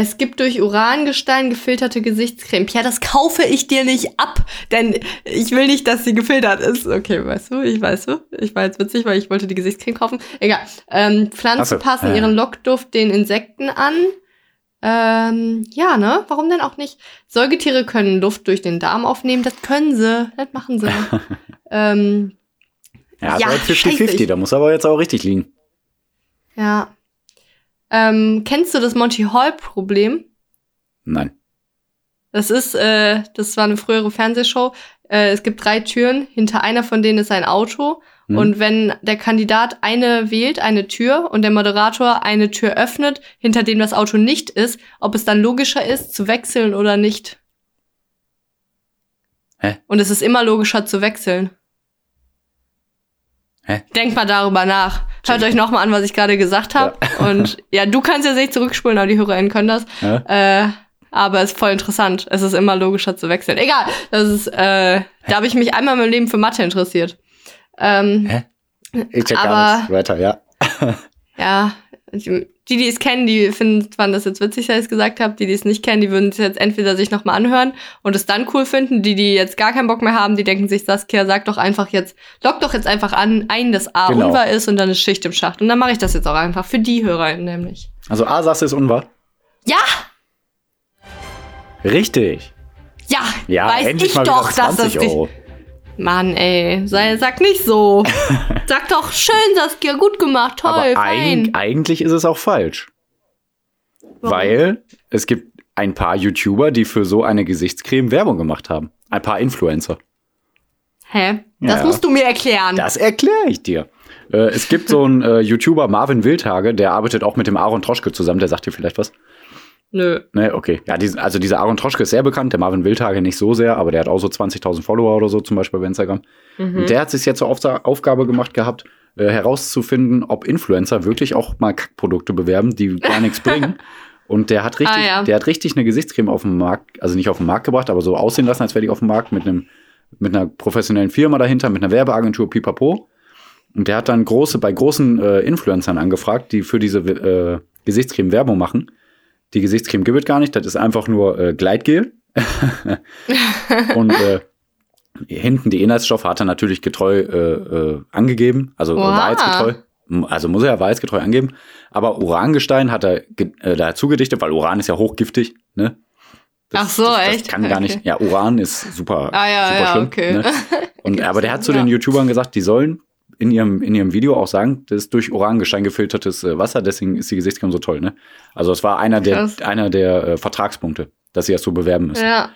Es gibt durch Urangestein gefilterte Gesichtscreme. Ja, das kaufe ich dir nicht ab, denn ich will nicht, dass sie gefiltert ist. Okay, weißt du, ich weiß du. Ich war jetzt witzig, weil ich wollte die Gesichtscreme kaufen. Egal. Ähm, Pflanzen so, passen äh. ihren Lockduft den Insekten an. Ähm, ja, ne? Warum denn auch nicht? Säugetiere können Luft durch den Darm aufnehmen. Das können sie. Das machen sie. ähm, ja, ja 50-50. Da muss aber jetzt auch richtig liegen. Ja. Ähm, kennst du das Monty Hall-Problem? Nein. Das ist, äh, das war eine frühere Fernsehshow. Äh, es gibt drei Türen. Hinter einer von denen ist ein Auto. Hm. Und wenn der Kandidat eine wählt, eine Tür, und der Moderator eine Tür öffnet, hinter dem das Auto nicht ist, ob es dann logischer ist, zu wechseln oder nicht. Hä? Und es ist immer logischer zu wechseln. Hä? Denkt mal darüber nach. Hört euch nochmal an, was ich gerade gesagt habe. Ja. Und ja, du kannst ja nicht zurückspulen, aber die HörerInnen können das. Ja. Äh, aber es ist voll interessant. Es ist immer logischer zu wechseln. Egal, das ist, äh, da habe ich mich einmal in meinem Leben für Mathe interessiert. Ähm, Hä? Ich check aber, gar nichts. Weiter, ja. ja, die, die es kennen, die finden, fanden das jetzt witzig, dass ich es gesagt habe. Die, die es nicht kennen, die würden es jetzt entweder sich nochmal anhören und es dann cool finden. Die, die jetzt gar keinen Bock mehr haben, die denken sich, Saskia, sag doch einfach jetzt, lock doch jetzt einfach an, ein, dass A genau. unwahr ist und dann ist Schicht im Schacht. Und dann mache ich das jetzt auch einfach für die Hörer nämlich. Also A sagst du ist unwahr? Ja! Richtig. Ja, ja weiß ich doch, dass das Euro. Mann, ey, sei, sag nicht so. sag doch schön, Saskia, gut gemacht, toll, Aber. Eig eigentlich ist es auch falsch. Warum? Weil es gibt ein paar YouTuber, die für so eine Gesichtscreme Werbung gemacht haben. Ein paar Influencer. Hä? Das ja. musst du mir erklären. Das erkläre ich dir. Äh, es gibt so einen äh, YouTuber, Marvin Wildhage, der arbeitet auch mit dem Aaron Troschke zusammen, der sagt dir vielleicht was. Nö. Ne, okay. Ja, die, also dieser Aaron Troschke ist sehr bekannt, der Marvin Wildhage nicht so sehr, aber der hat auch so 20.000 Follower oder so zum Beispiel bei Instagram. Mhm. Und der hat sich jetzt zur Auf Aufgabe gemacht gehabt, äh, herauszufinden, ob Influencer wirklich auch mal Kackprodukte bewerben, die gar nichts bringen. Und der hat richtig, ah, ja. der hat richtig eine Gesichtscreme auf dem Markt, also nicht auf den Markt gebracht, aber so aussehen lassen, als wäre die auf dem Markt mit einem, mit einer professionellen Firma dahinter, mit einer Werbeagentur, pipapo. Und der hat dann große, bei großen äh, Influencern angefragt, die für diese äh, Gesichtscreme Werbung machen. Die Gesichtscreme gibt es gar nicht, das ist einfach nur äh, Gleitgel. und äh, hinten die Inhaltsstoffe hat er natürlich getreu äh, äh, angegeben, also Wow. wahrheitsgetreu. Also muss er ja wahrheitsgetreu angeben. Aber Urangestein hat er ge- äh, dazu gedichtet, weil Uran ist ja hochgiftig, ne? Ach so, das, echt? Das kann gar nicht. Okay. Ja, Uran ist super, Ah, ja, super ja, schlimm. okay. Ne? Und, aber der hat zu den YouTubern gesagt, die sollen in ihrem, in ihrem Video auch sagen, das ist durch Urangestein gefiltertes äh, Wasser, deswegen ist die Gesichtscreme so toll. Ne? Also es war einer der, einer der äh, Vertragspunkte, dass sie das so bewerben müssen. Ja.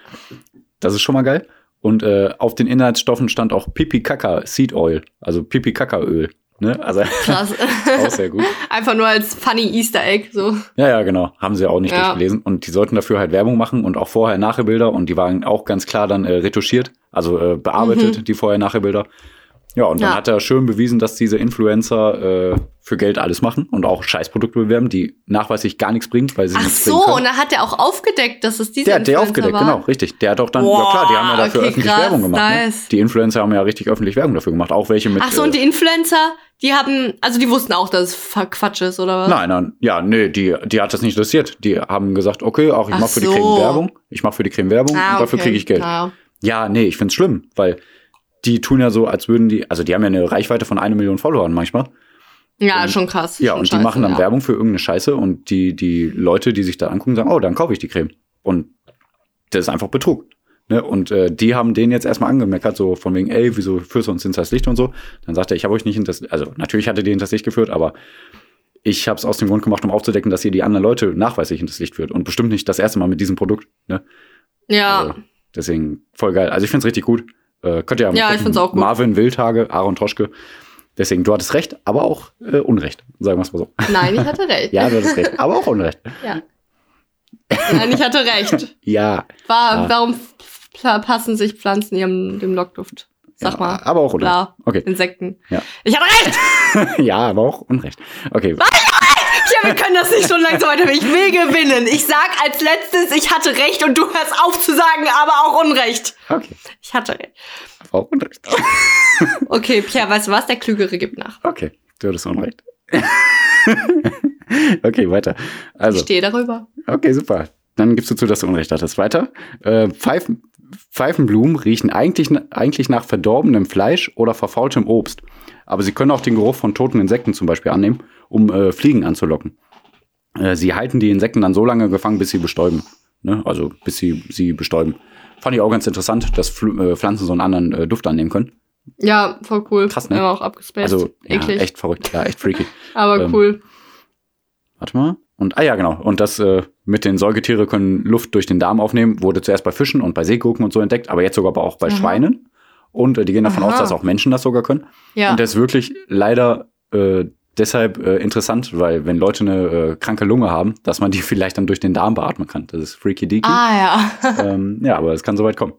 Das ist schon mal geil. Und äh, auf den Inhaltsstoffen stand auch Pipi Kaka Seed Oil, also Pipi Kaka Öl. Ne? Also Krass. auch sehr gut. Einfach nur als funny Easter Egg, so. Ja, ja, genau. Haben sie auch nicht Ja. durchgelesen. Und die sollten dafür halt Werbung machen und auch Vorher-Nachher-Bilder. Und die waren auch ganz klar dann äh, retuschiert, also äh, bearbeitet, die Vorher-Nachher-Bilder. Ja, und dann. Ja. hat er schön bewiesen, dass diese Influencer äh, für Geld alles machen und auch Scheißprodukte bewerben, die nachweislich gar nichts bringen, weil sie Ach nichts so, und können. da hat er auch aufgedeckt, dass es diese Der hat der Influencer aufgedeckt, waren. genau, richtig. Der hat auch dann, Boah, ja klar, die haben ja dafür okay, öffentlich krass, Werbung gemacht. Ne? nice. Die Influencer haben ja richtig öffentlich Werbung dafür gemacht, auch welche mit. Ach so, äh, und die Influencer, die haben, also die wussten auch, dass es Quatsch ist, oder was? Nein, nein, ja, nee, die, die hat das nicht interessiert. Die haben gesagt, okay, auch ich Ach mache für die so. Creme Werbung, ich mache für die Creme Werbung Ah, und dafür okay. kriege ich Geld. Ja. Ja, nee, ich find's schlimm, weil die tun ja so, als würden die, also die haben ja eine Reichweite von eine Million Followern manchmal. Ja, Und- schon krass. Ja, schon und die scheiße, machen dann ja. Werbung für irgendeine Scheiße und die, die Leute, die sich da angucken, sagen, oh, dann kaufe ich die Creme. Und das ist einfach Betrug. Ne? Und äh, die haben den jetzt erstmal angemeckert, so von wegen, ey, wieso führst du uns hinters Licht und so. Dann sagt er, ich habe euch nicht hinters, also natürlich hatte die hinters Licht geführt, aber ich habe es aus dem Grund gemacht, um aufzudecken, dass ihr die anderen Leute nachweislich hinters Licht führt. Und bestimmt nicht das erste Mal mit diesem Produkt. Ne? Ja, Also, deswegen voll geil. Also ich find's richtig gut. Äh, könnt ihr ja Ja, ich find's auch gut. Marvin Wildhage, Aaron Troschke. Deswegen, du hattest recht, aber auch äh, Unrecht. Sagen wir es mal so. nein, ich hatte recht. Ja, du hattest recht, aber auch Unrecht. ja. Nein, ich hatte recht. Ja. War, Ah. Warum passen sich Pflanzen ihrem dem Lockduft? Sag ja, mal. Aber auch Unrecht. Klar. Okay. Insekten. Ja. Ich hatte recht! ja, aber auch Unrecht. Okay. Ja, wir können das nicht so lange so weiter. Ich will gewinnen. Ich sag als letztes, ich hatte recht und du hörst auf zu sagen, aber auch Unrecht. Okay. Ich hatte recht. Aber auch Unrecht. Okay, Pierre, weißt du was? Der Klügere gibt nach. Okay. Du hattest Unrecht. okay, weiter. Ich Also, stehe darüber. okay, super. Dann gibst du zu, dass du Unrecht hattest. Weiter. Äh, Pfeifen, Pfeifenblumen riechen eigentlich, eigentlich nach verdorbenem Fleisch oder verfaultem Obst. Aber sie können auch den Geruch von toten Insekten zum Beispiel annehmen, um äh, Fliegen anzulocken. Äh, sie halten die Insekten dann so lange gefangen, bis sie bestäuben. Ne? Also bis sie sie bestäuben. Fand ich auch ganz interessant, dass Fl äh, Pflanzen so einen anderen äh, Duft annehmen können. Ja, voll cool. Krass, ne? Ja, auch abgespaced. Also ja, Eklig. echt verrückt, ja, echt freaky. Aber ähm, cool. Warte mal. Und, ah ja, genau. Und das äh, mit den Säugetiere können Luft durch den Darm aufnehmen, wurde zuerst bei Fischen und bei Seegurken und so entdeckt, aber jetzt sogar aber auch bei Aha. Schweinen. Und äh, die gehen davon Aha. aus, dass auch Menschen das sogar können. Ja. Und das ist wirklich leider äh, deshalb äh, interessant, weil wenn Leute eine äh, kranke Lunge haben, dass man die vielleicht dann durch den Darm beatmen kann. Das ist freaky deaky. Ah, ja. Ähm, ja, aber es kann soweit kommen.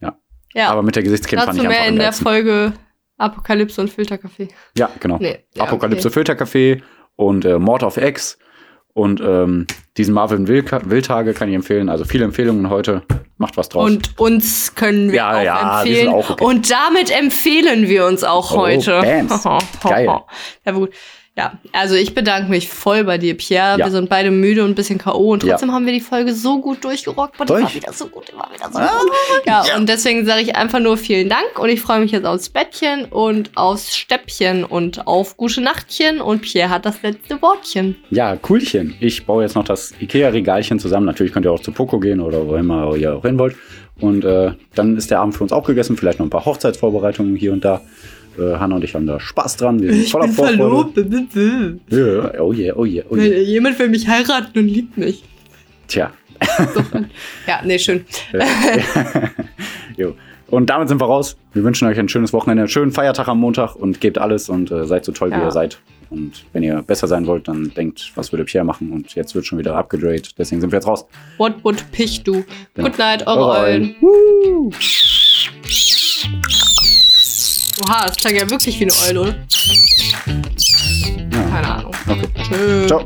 ja. Aber mit der Gesichtscreme fand Dazu ich einfach mehr in der. Folge Apokalypse und Filterkaffee. Ja, genau. Nee. Ja, Apokalypse okay. Filterkaffee und äh, Mord auf Ex und ähm, diesen Marvin Wildtage kann ich empfehlen. Also viele Empfehlungen heute. Macht was draus. Und uns können wir Ja, auch ja, empfehlen. auch okay. Und damit empfehlen wir uns auch Oh, heute. Bams. Geil. Ja, gut. Ja, also ich bedanke mich voll bei dir, Pierre. Ja. Wir sind beide müde und ein bisschen K.O. und Ja. trotzdem haben wir die Folge so gut durchgerockt. Boah, die war Durch. wieder so gut, war wieder so Ah, gut. Ja, ja. und deswegen sage ich einfach nur vielen Dank und ich freue mich jetzt aufs Bettchen und aufs Stäppchen und auf gute Nachtchen und Pierre hat das letzte Wortchen. ja, coolchen. Ich baue jetzt noch das Ikea-Regalchen zusammen. Natürlich könnt ihr auch zu Poco gehen oder wo immer ihr auch hin wollt. Und äh, dann ist der Abend für uns auch gegessen. Vielleicht noch ein paar Hochzeitsvorbereitungen hier und da. Äh, Hanna und ich haben da Spaß dran. Wir sind voller Vorfreude. Ja, oh yeah, oh yeah, oh yeah. Jemand will mich heiraten und liebt mich. Tja. Ja, nee, schön. jo. Und damit sind wir raus. Wir wünschen euch ein schönes Wochenende, einen schönen Feiertag am Montag und gebt alles und äh, seid so toll, wie Ja. ihr seid. Und wenn ihr besser sein wollt, dann denkt, was würde Pierre machen? Und jetzt wird schon wieder abgegradet. Deswegen sind wir jetzt raus. What would pich du? Genau. Good night, eure Eure Eulen. Eulen. Oha, das klang ja wirklich wie eine Eule, oder? Keine Ahnung. Okay. Ciao.